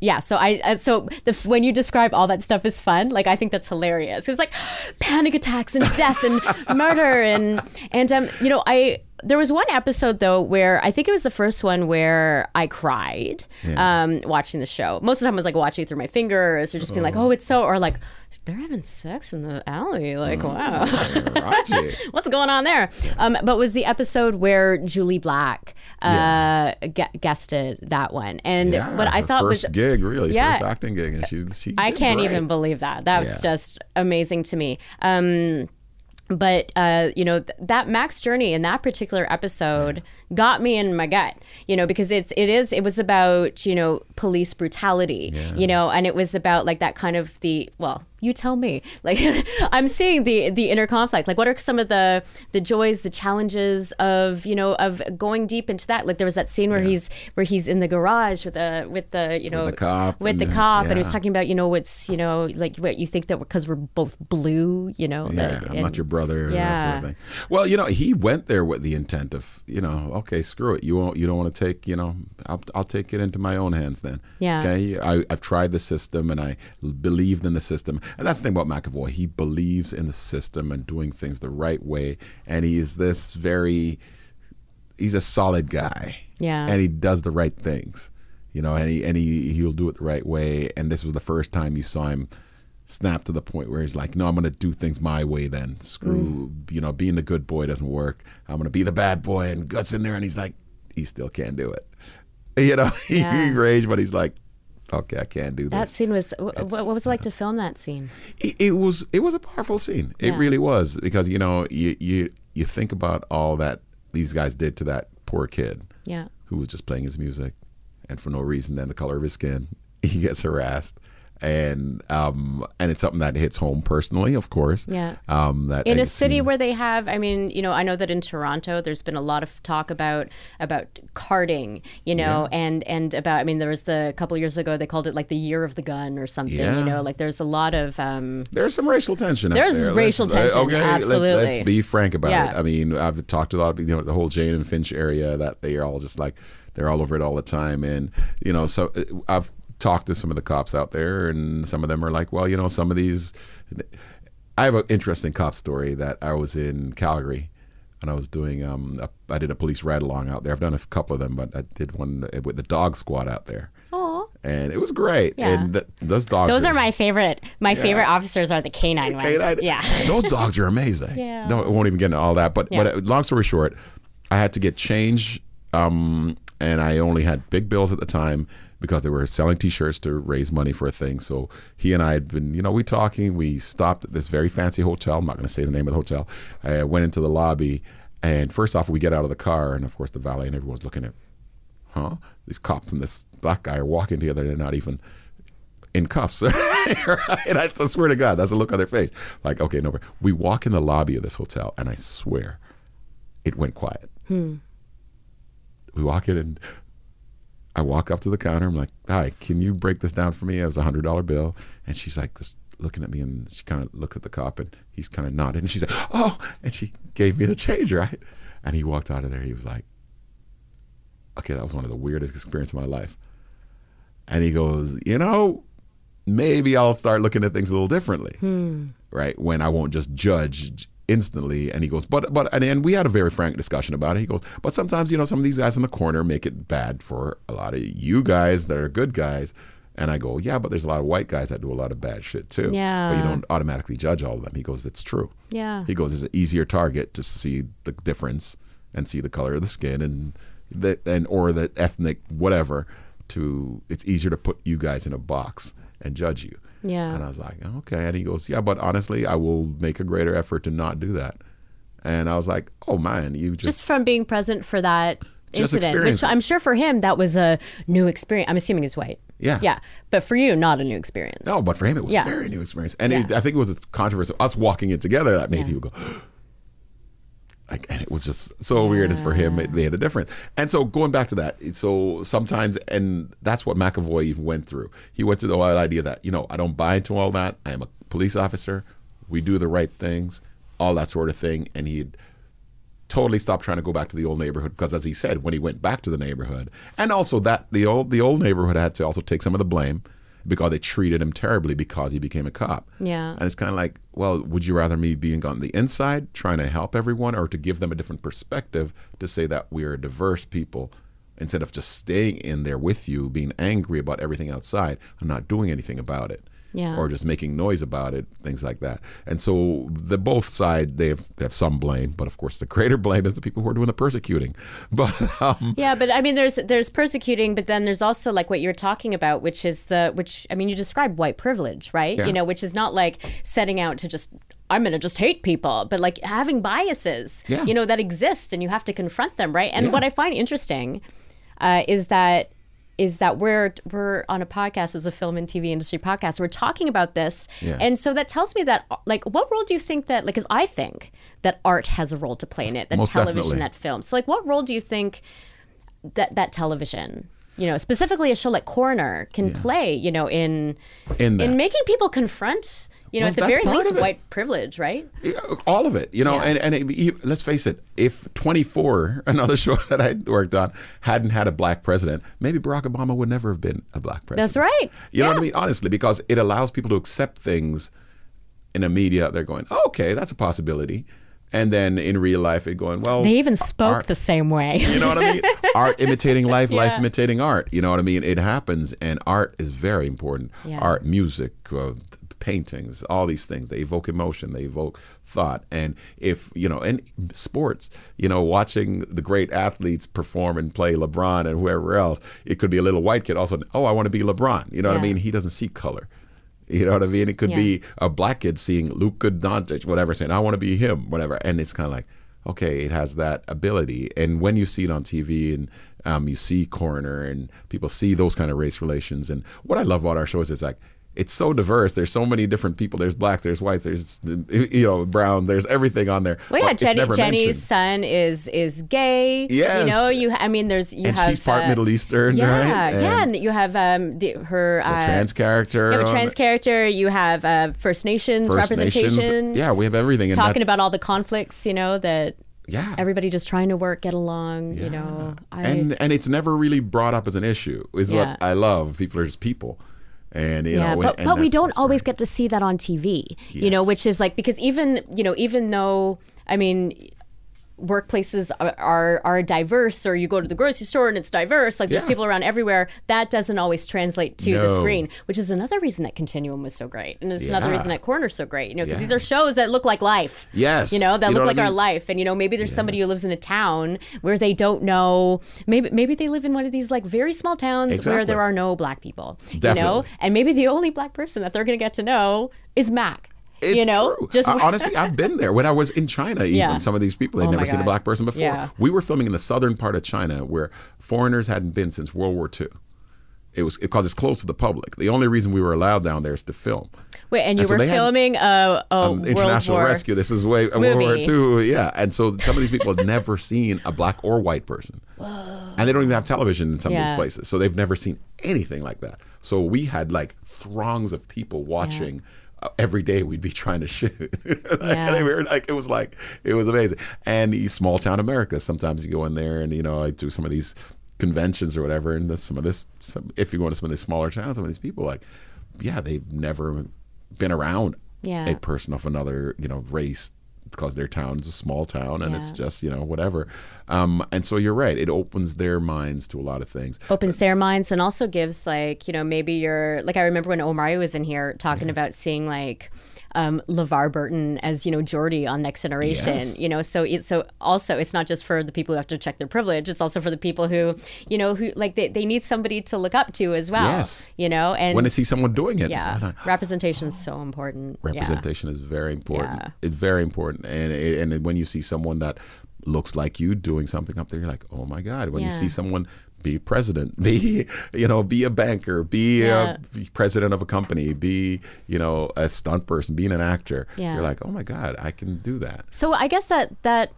Yeah, so I uh, so the when you describe all that stuff as fun, like I think that's hilarious. It's like panic attacks and death and murder and and um you know I there was one episode though where I think it was the first one where I cried um watching the show. Most of the time I was like watching it through my fingers or just being like oh it's so or like they're having sex in the alley like wow what's going on there? Um, but was the episode where Jully Black uh, gu- guested that one, and Yeah, what I thought was first gig, really, Yeah. first acting gig, and she she. I can't even believe that. That was just amazing to me. Um, but uh, you know th- that Mac's journey in that particular episode got me in my gut. You know because it's it is it was about you know police brutality. You know and it was about like that kind of the well you tell me like I'm seeing the the inner conflict. Like what are some of the the joys, the challenges of you know of going deep into that. Like there was that scene where he's where he's in the garage with the with the you know the cop with the and, uh, cop and he was talking about you know what's you know like what you think that because we're both blue you know Yeah, that- I'm not your brother. Yeah. That sort of thing. Well, you know, he went there with the intent of, you know, okay, screw it. You won't. You don't want to take. You know, I'll, I'll take it into my own hands then. Yeah. Okay. I, I've tried the system and I believed in the system, and that's the thing about McAvoy. He believes in the system and doing things the right way, and he is this very. He's a solid guy. Yeah. And he does the right things. You know, and he and he he'll do it the right way. And this was the first time you saw him snap to the point where he's like, "No, I'm going to do things my way." Then screw, mm. you know, being the good boy doesn't work. I'm going to be the bad boy, and guts in there, and he's like, he still can't do it. You know, he, Yeah. he raged, but he's like, okay, I can't do this. That scene was. wh- What, what was it like uh-huh. to film that scene? it, it was it was a powerful scene. It Yeah. really was because you know you you you think about all that these guys did to that poor kid Yeah. who was just playing his music, and for no reason, then the color of his skin, he gets harassed, and um and it's something that hits home personally, of course. Yeah. Um, that in a city seen- where they have i mean you know i know that in toronto there's been a lot of talk about about carding you know and and about i mean there was the a couple of years ago they called it like the year of the gun or something Yeah. you know like there's a lot of um There's some racial tension. out There's there. racial Let's- uh, tension, okay, let's- absolutely. Let's, be frank about Yeah. it. I mean, I've talked a lot of you know the whole Jane and Finch area that they are all just like they're all over it all the time, and you know, so uh, I've talked to some of the cops out there, and some of them are like, well, you know, some of these. I have an interesting cop story that I was in Calgary. And I was doing, um, a, I did a police ride along out there. I've done a couple of them, but I did one with the dog squad out there, oh and it was great. Yeah. And th- those dogs, those are my favorite my favorite officers are the canine ones Canine- yeah those dogs are amazing. Yeah. No, I won't even get into all that. But Yeah. but uh, long story short, I had to get change, um, and I only had big bills at the time because they were selling T-shirts to raise money for a thing. So he and I had been, you know, we talking. We stopped at this very fancy hotel. I'm not going to say the name of the hotel. I uh, went into the lobby, and first off, we get out of the car, and of course, the valet and everyone's looking at, huh? These cops and this black guy are walking together. They're not even in cuffs. and I swear to God, that's the look on their face. Like, okay, no. We walk in the lobby of this hotel, and I swear, it went quiet. Hmm. We walk in, and I walk up to the counter. I'm like, "Hi, can you break this down for me?" It was a hundred dollar bill, and she's like, just looking at me, and she kind of looks at the cop, and he's kind of nodded, and she's like, "Oh," and she gave me the change, right? And he walked out of there. He was like, "Okay, that was one of the weirdest experiences of my life." And he goes, "You know, maybe I'll start looking at things a little differently, hmm. right? When I won't just judge instantly." And he goes, "But, but," and, and we had a very frank discussion about it. He goes, "But sometimes, you know, some of these guys in the corner make it bad for a lot of you guys that are good guys." And I go, "Yeah, but there's a lot of white guys that do a lot of bad shit too. Yeah. but you don't automatically judge all of them." He goes, "That's true." yeah He goes, "It's an easier target to see the difference and see the color of the skin and the and or the ethnic whatever. To it's easier to put you guys in a box and judge you." Yeah. And I was like, "Okay." And he goes, "Yeah, but honestly, I will make a greater effort to not do that." And I was like, "Oh man, you just, just from being present for that incident, which. I'm sure for him that was a new experience. I'm assuming he's white. Yeah. Yeah. But for you, not a new experience. no." But for him, it was Yeah. a very new experience, and it, I think it was a controversy. Us walking in together that made Yeah. people go. Like, and it was just so weird. And for him, it made a difference. And so going back to that, so sometimes, and that's what McAvoy even went through. He went through the whole idea that you know I don't buy into all that. I am a police officer. We do the right things, all that sort of thing. And he'd totally stopped trying to go back to the old neighborhood because, as he said, when he went back to the neighborhood, and also that the old the old neighborhood had to also take some of the blame because they treated him terribly because he became a cop. Yeah. And it's kind of like, well, would you rather me being on the inside trying to help everyone or to give them a different perspective to say that we're diverse people instead of just staying in there with you, being angry about everything outside and not doing anything about it? Yeah. Or just making noise about it, things like that. And so the both side they have, they have some blame, but of course the greater blame is the people who are doing the persecuting. But um, Yeah, but I mean, there's there's persecuting, but then there's also like what you're talking about, which is the which I mean, you describe white privilege, right? Yeah. You know, which is not like setting out to just I'm going to just hate people, but like having biases, Yeah. you know, that exist, and you have to confront them, right? And what I find interesting uh, is that is that we're we're on a podcast as a film and TV industry podcast. We're talking about this, Yeah. and so that tells me that like what role do you think that like because I think that art has a role to play in it, that Most television, definitely. that film. So like, what role do you think that that television, you know, specifically a show like Coroner, can play, you know, in In in making people confront, you know, Well, at the very least, white privilege, right? Yeah, all of it, you know, Yeah. and and it, let's face it, if 24, another show that I worked on, hadn't had a black president, maybe Barack Obama would never have been a black president. That's right. You know what I mean? Honestly, because it allows people to accept things in a media. They're going, oh, okay, that's a possibility, and then in real life, it going, well, They even spoke art- the same way. you know what I mean? art imitating life, life imitating art. You know what I mean? It happens, and art is very important. Yeah. Art, music, uh, paintings, all these things. They evoke emotion, they evoke thought. And if, you know, and sports, you know, watching the great athletes perform and play LeBron and whoever else, it could be a little white kid also, oh, I want to be LeBron. You know what I mean? He doesn't see color. You know what I mean? It could Yeah. be a black kid seeing Luka Doncic, whatever, saying, I want to be him, whatever. And it's kind of like, okay, it has that ability. And when you see it on TV and um, you see Coroner and people see those kind of race relations. And what I love about our show is it's like, it's so diverse. There's so many different people. There's blacks, there's whites, there's you know brown. There's everything on there. Well, yeah, Jenny, Jenny's mentioned. son is is gay. Yes. you know, you. I mean, there's you and have she's part uh, Middle Eastern, Yeah, right? yeah, And and you have um the, her the uh, trans character. you have a trans character. You have uh, First Nations First representation. Nations. Yeah, we have everything. And talking that, about all the conflicts. You know that yeah, everybody just trying to work, get along. You know, I, and and it's never really brought up as an issue. Is Yeah. what I love. People are just people, and you yeah, know, but, and but we don't always great. get to see that on TV, you know, which is like because even you know even though I mean workplaces are, are are diverse or you go to the grocery store and it's diverse like there's Yeah. people around everywhere that doesn't always translate to the screen which is another reason that continuum was so great and it's another reason that Coroner's so great you know because Yeah. these are shows that look like life Yes. you know that You look what like I our life and you know maybe there's somebody who lives in a town where they don't know maybe maybe they live in one of these like very small towns where there are no black people Definitely. you know and maybe the only black person that they're going to get to know is Mac. It's you know, true. just I- honestly, I've been there when I was in China. Even Yeah. some of these people had Oh never seen a black person before. Yeah. We were filming in the southern part of China where foreigners hadn't been since World War II. It was because it's close to the public. The only reason we were allowed down there is to film. Wait, and you And so were had- filming a, a Um, International War. Rescue. This is way uh, World War. II. Yeah, and so some of these people had never seen a black or white person, and they don't even have television in some of these places, so they've never seen anything like that. So we had like throngs of people watching. Every day we'd be trying to shoot. Like, Yeah. they were like it was like it was amazing. And small town America, sometimes you go in there and you know I do some of these conventions or whatever, and this, some of this, some, if you go into some of these smaller towns, some of these people like, yeah, they've never been around Yeah. a person of another you know race because their town is a small town and it's just you know whatever. Um, and so you're right it opens their minds to a lot of things. Opens their minds and also gives like you know maybe you're like I remember when Omari was in here talking about seeing like um, LeVar Burton as you know Geordi on Next Generation Yes. you know so it, so also it's not just for the people who have to check their privilege it's also for the people who you know who like they, they need somebody to look up to as well Yes. you know and when they see someone doing it yeah representation is so important yeah. representation is very important Yeah. it's very important and and when you see someone that looks like you doing something up there you're like oh my god when you see someone be president be you know be a banker be Yeah. a be president of a company be you know a stunt person being an actor Yeah. you're like oh my god i can do that So I guess that that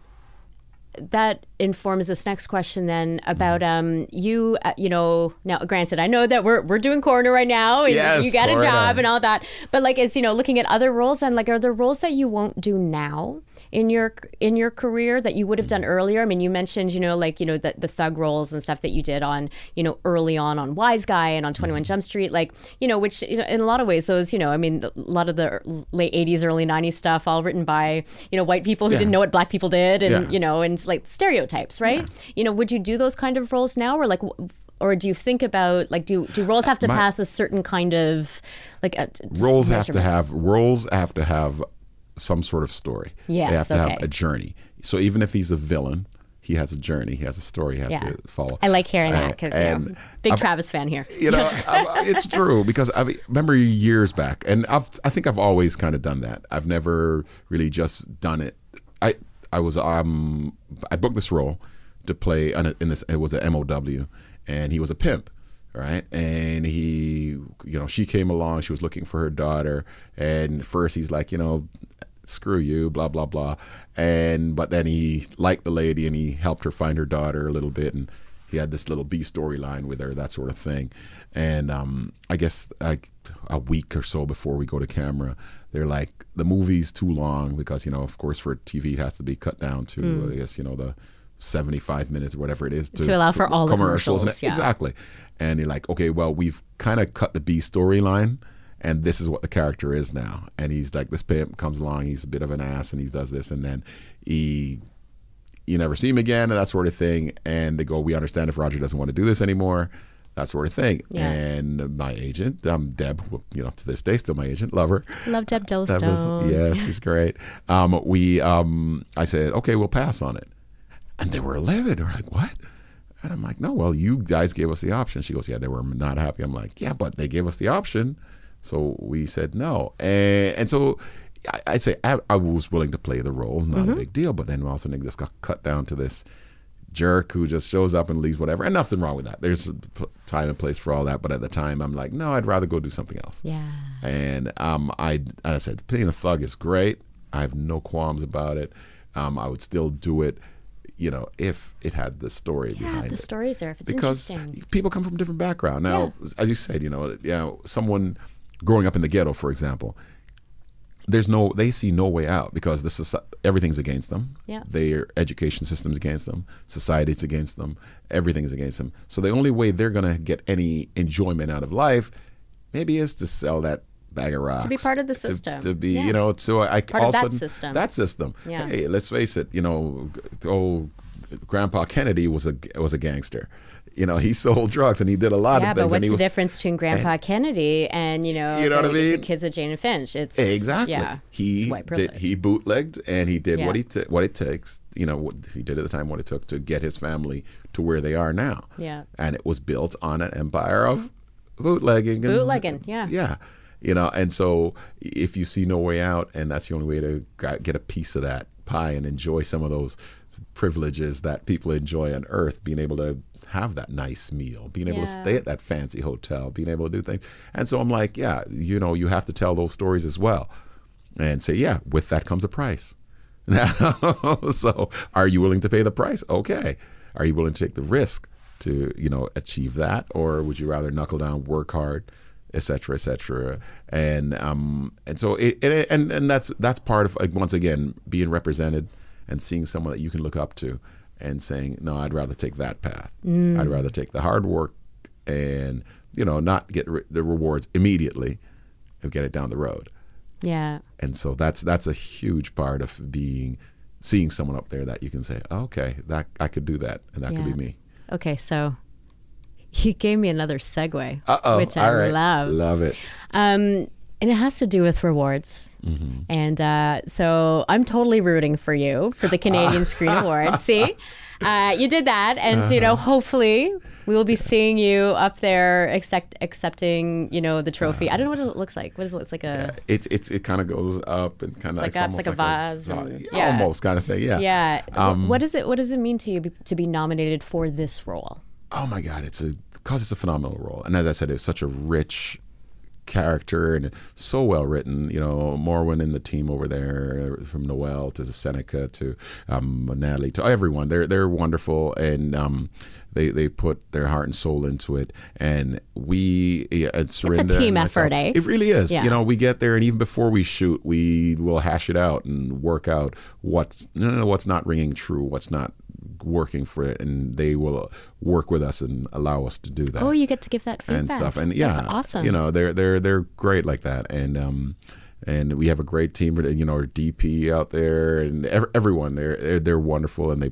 that informs this next question then about Mm-hmm. um you uh, you know now granted I know that we're we're doing Coroner right now and Yes, you got a job and all that but like is you know looking at other roles and like are there roles that you won't do now in your in your career that you would have done earlier I mean you mentioned you know like you know the, the thug roles and stuff that you did on you know early on on Wise Guy and on 21 Jump Street like you know which you know, in a lot of ways those you know I mean a lot of the late 80s early 90s stuff all written by you know white people who Yeah. didn't know what black people did and Yeah. you know and like stereotypes right you know would you do those kind of roles now or like or do you think about like do do roles have to My- pass a certain kind of like a, roles have to have roles have to have some sort of story. Yes, they have to okay. have a journey. So even if he's a villain, he has a journey. He has a story. He has Yeah. to follow. I like hearing that because you know, big I've- Travis fan here you know, it's true because I mean, remember years back, and I've I think I've always kind of done that. I've never really just done it. I I was um I booked this role to play in, this. It was a MOW, and he was a pimp. Right, and he, you know, she came along. She was looking for her daughter, and first he's like, you know, screw you, blah blah blah, and but then he liked the lady and he helped her find her daughter a little bit, and he had this little B storyline with her, that sort of thing. And um, I guess like a week or so before we go to camera, they're like, the movie's too long because you know, of course, for TV it has to be cut down to hmm. I guess you know the. 75 minutes or whatever it is to, To allow for all the commercials, yeah. exactly. And you're like okay well we've kind of cut the b storyline and this is what the character is now. And he's like this pimp comes along he's a bit of an ass and he does this and then he you never see him again and that sort of thing. And they go we understand if roger doesn't want to do this anymore that sort of thing. Yeah. And my agent, um, Deb, you know, to this day, still my agent, love her. Love Deb That was- Dillstone. yeah, she's great. Um, we, um, I said, okay, we'll pass on it. And they were livid. They're like, what? And I'm like, no, well, you guys gave us the option. She goes, yeah, they were not happy. I'm like, yeah, but they gave us the option. So we said no. And, and so I, I say I, I was willing to play the role, not Mm-hmm. a big deal. But then all of a sudden it just got cut down to this jerk who just shows up and leaves whatever. And nothing wrong with that. There's time and place for all that. But at the time, I'm like, no, I'd rather go do something else. Yeah. And um, I, I said, playing a thug is great. I have no qualms about it. Um, I would still do it, you know, if it had the story behind it. Yeah, behind the it. stories there, if it's because interesting. people come from different background. Now, as you said, you know, you know, someone growing up in the ghetto, for example, there's no, they see no way out because this is everything's against them. Yeah. Their education system's against them. Society's against them. Everything's against them. So the only way they're gonna get any enjoyment out of life, maybe, is to sell that bag of rocks. To be part of the system. To, be, Yeah. you know, so I Part all that sudden, system. That system. Yeah. Hey, let's face it. You know, oh, Grandpa Kennedy was a was a gangster. You know, he sold drugs and he did a lot Yeah, of but things. what's and he the was, difference between Grandpa Kennedy and you know, You know what the, I mean? the kids of Jane and Finch? It's Exactly. Yeah, He did. He bootlegged and he did what he t- what it takes. You know, what he did at the time, what it took to get his family to where they are now. Yeah. And it was built on an empire of bootlegging. And, Bootlegging, yeah. Yeah. You know, and so if you see no way out, and that's the only way to get a piece of that pie and enjoy some of those privileges that people enjoy on Earth, being able to have that nice meal, being able to stay at that fancy hotel, being able to do things. And so I'm like, yeah, you know, you have to tell those stories as well, and say, yeah, with that comes a price. so, are you willing to pay the price? Okay. Are you willing to take the risk to, you know, achieve that, or would you rather knuckle down, work hard, Etc. cetera, et cetera? And um, and so it, it and and that's that's part of like once again being represented and seeing someone that you can look up to, and saying, no, I'd rather take that path. I'd rather take the hard work and you know not get re- the rewards immediately, and get it down the road. Yeah. and so that's that's a huge part of being seeing someone up there that you can say okay that i could do that and that could be me. Okay, so you gave me another segue, uh-oh. which I right. love. love it. Um, and it has to do with rewards. Mm-hmm. And uh, so I'm totally rooting for you for the Canadian Screen Awards. See, uh, you did that, and so, you know, Uh-huh. hopefully we will be seeing you up there accept, accepting, you know, the trophy. I don't know what it looks like. What is it? It's like a it's it's it kind of goes up and kind of like up, it's like a vase and- yeah. yeah. almost kind of thing yeah yeah. Um, what is it? What does it mean to you be, to be nominated for this role? oh my god it's a because it's a phenomenal role and as i said it's such a rich character and so well written you know Morwyn and the team over there from noel to seneca to um, natalie to everyone they're they're wonderful and um, they they put their heart and soul into it and we yeah, and Serinda team effort, eh? it really is Yeah. you know we get there and even before we shoot we will hash it out and work out what's no, no, no, what's not ringing true what's not working for it and they will work with us and allow us to do that. Oh, you get to give that feedback and stuff. and yeah That's awesome. you know they're they're they're great like that. And um and we have a great team you know our dp out there and ev- everyone they're they're- they're wonderful and they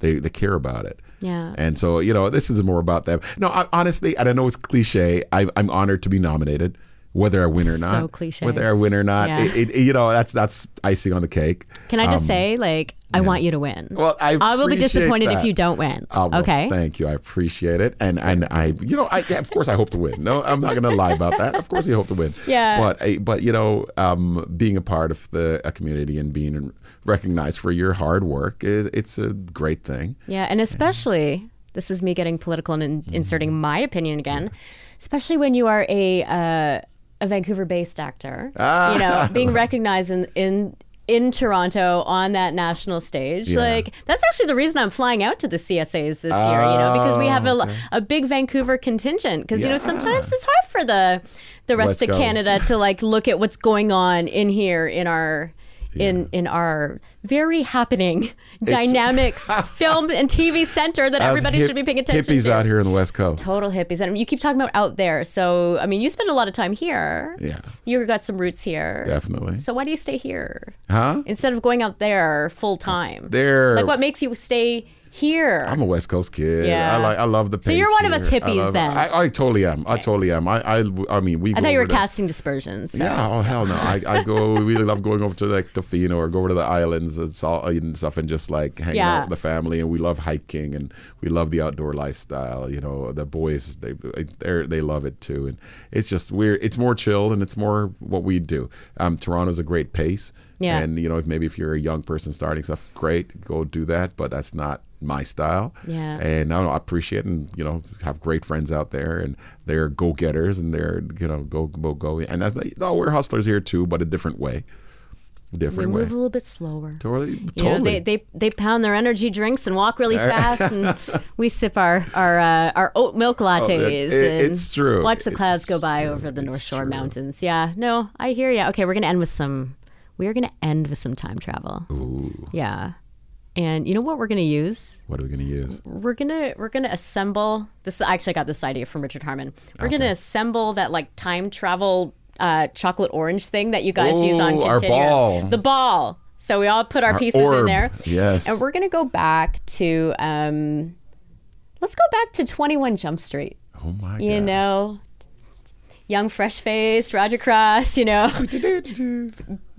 they they care about it. Yeah. and so you know this is more about them. No I, honestly and i know it's cliche I, i'm honored to be nominated whether i win or not. So cliche. whether i win or not Yeah. it, it, you know that's that's icing on the cake Can I just say, like, I want you to win. Um, Well, I will be disappointed that. if you don't win. Oh, well, okay. Thank you. I appreciate it. And and I, you know, I yeah, of course I hope to win. No, I'm not going to lie about that. Of course you hope to win. Yeah. But I, but you know, um, being a part of the a community and being recognized for your hard work is it's a great thing. Yeah, and especially this is me getting political and in, Mm-hmm. inserting my opinion again. Especially when you are a uh, a Vancouver-based actor, Ah. you know, being recognized in in in Toronto on that national stage. Yeah. Like that's actually the reason I'm flying out to the CSAs this year, you know, because we have a, a big Vancouver contingent because you know sometimes it's hard for the the rest West of Coast. Canada to like look at what's going on in here in our in in our very happening dynamics film and TV center that everybody hip- should be paying attention Hippies to. Hippies out here in the West Coast. Total hippies, and you keep talking about out there. So I mean, you spend a lot of time here. Yeah. you got some roots here. Definitely. So why do you stay here Huh? instead of going out there full time? There. Like, what makes you stay here. I'm a West Coast kid. Yeah. I like. I love the. Pace. So you're one of us here. I hippies then. I, I totally am. I totally am. I. I, I mean, we. I go thought you were to- casting dispersions. So. Yeah. Oh hell no. I, I go. we really love going over to like Tofino or go over to the islands and stuff and just like hanging Yeah. out with the family. And we love hiking and we love the outdoor lifestyle. You know, the boys they they they love it too. And it's just we're it's more chilled and it's more what we do. Um, Toronto's a great pace. Yeah. And you know, if maybe if you're a young person starting stuff, great, go do that. But that's not my style. Yeah. And I, know, I appreciate and you know have great friends out there and they're go getters and they're you know go go go and that's, no we're hustlers here too but a different way, different way. We move a little bit slower. Totally, You know, totally. they, they they pound their energy drinks and walk really fast, and we sip our our uh, our oat milk lattes. Oh, it- and it's true. Watch the It's clouds go by true. over the North Shore true. mountains. Yeah, no, I hear you. Okay, we're gonna end with some. We are gonna end with some time travel. Ooh, Yeah, and you know what we're gonna use? what are we gonna use? We're gonna we're gonna assemble this. actually I actually got this idea from Richard Harmon. We're gonna assemble that like time travel uh, chocolate orange thing that you guys use on Ooh, our ball. The ball. So we all put our, Our pieces in there. Yes. And we're gonna go back to um, let's go back to Twenty One Jump Street. Oh my You god! You know, young, fresh faced Roger Cross. You know,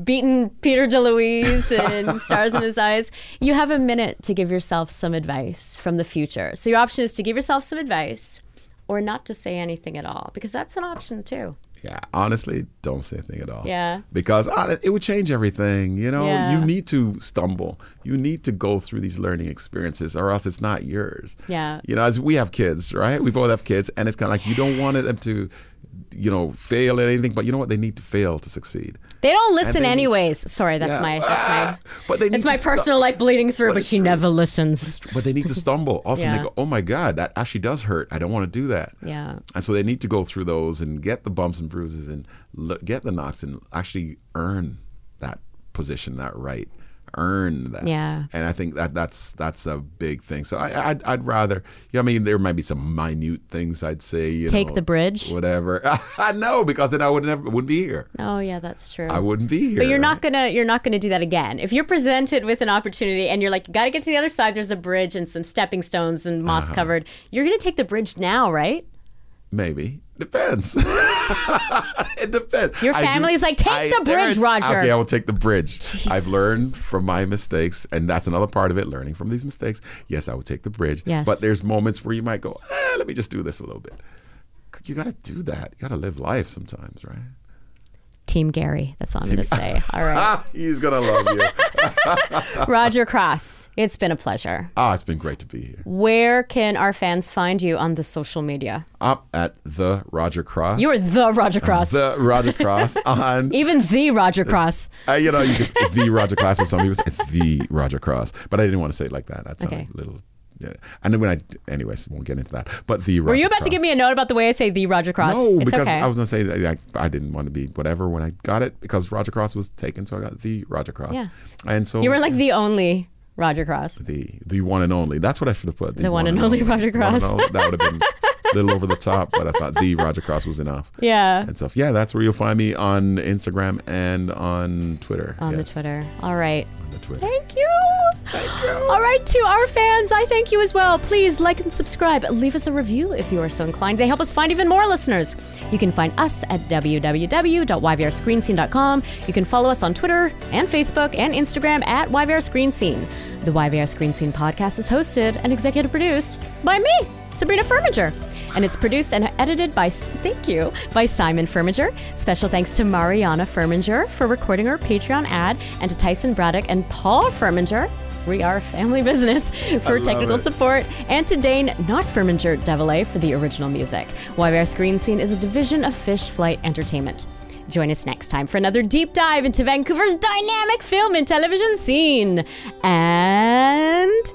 beating Peter DeLuise and stars in his eyes. You have a minute to give yourself some advice from the future. So your option is to give yourself some advice or not to say anything at all because that's an option too. Yeah, honestly, don't say anything at all. Yeah. Because uh, it would change everything. You know, Yeah. you need to stumble. You need to go through these learning experiences, or else it's not yours. Yeah. You know, as we have kids, right? We both have kids, and it's kind of like you don't want them to, you know, fail at anything, but you know what? They need to fail to succeed. They don't listen they need- anyways. Sorry, that's Yeah. my that's Ah, my but they need it's my stu- personal life bleeding through, But but, she true. never listens. But they need to stumble. Also, Yeah. they go, "Oh my God, that actually does hurt. I don't want to do that." Yeah. And so they need to go through those and get the bumps and bruises and l- get the knocks and actually earn that position, that right, earn that. Yeah. And I think that that's that's a big thing. So I I'd, I'd rather. Yeah, I mean, there might be some minute things I'd say. You Take know, the bridge? Whatever. I know because then I would never wouldn't be here. Oh yeah, that's true. I wouldn't be here. But you're not gonna you're not gonna do that again. If you're presented with an opportunity and you're like, you gotta get to the other side, there's a bridge and some stepping stones and moss Uh-huh. covered, you're gonna take the bridge now, right? Maybe. Depends. it depends. Your I do- family's like, "Take I- the bridge, there- Roger." Okay, I will take the bridge. Jesus. I've learned from my mistakes, and that's another part of it, learning from these mistakes. Yes, I will take the bridge. Yes. But there's moments where you might go, eh, let me just do this a little bit. You got to do that. You got to live life sometimes, right? Team Gary. That's all I'm gonna say. All right. Ah, he's going to love you. Roger Cross, it's been a pleasure. ah, it's been great to be here. Where can our fans find you on the social media? Up at the Roger Cross. You're the Roger Cross. the Roger Cross on Even the Roger Cross. Uh, you know, you could the Roger Cross. Or some people say the Roger Cross, but I didn't want to say it like that. That's Okay. a little. Yeah. And then when I, anyways, we won't get into that. But the Roger Were you about to give me a note about the way I say the Roger Cross? No, it's because okay. I was gonna say that I, I didn't want to be whatever when I got it because Roger Cross was taken, so I got the Roger Cross. Yeah. And so you were like the only Roger Cross. the the one and only. That's what I should have put. The one and only Roger The one and Cross. only. That would have been a little over the top, but I thought the Roger Cross was enough. Yeah. And stuff. Yeah, that's where you'll find me on Instagram and on Twitter. On the Twitter. All right. On the Twitter. Thank you. All right, to our fans, I thank you as well. Please like and subscribe. Leave us a review if you are so inclined. They help us find even more listeners. You can find us at www.yvrscreenscene.com. You can follow us on Twitter and Facebook and Instagram at YVR Screen Scene. The YVR Screen Scene podcast is hosted and executive produced by me, Sabrina Furminger. And it's produced and edited by, thank you, by Simon Furminger. Special thanks to Mariana Furminger for recording our Patreon ad and to Tyson Braddock and Paul Furminger. We are family business for technical it. support, and to Dane, not Furminger Devilay, for the original music. YVR Screen Scene is a division of Fish Flight Entertainment. Join us next time for another deep dive into Vancouver's dynamic film and television scene. And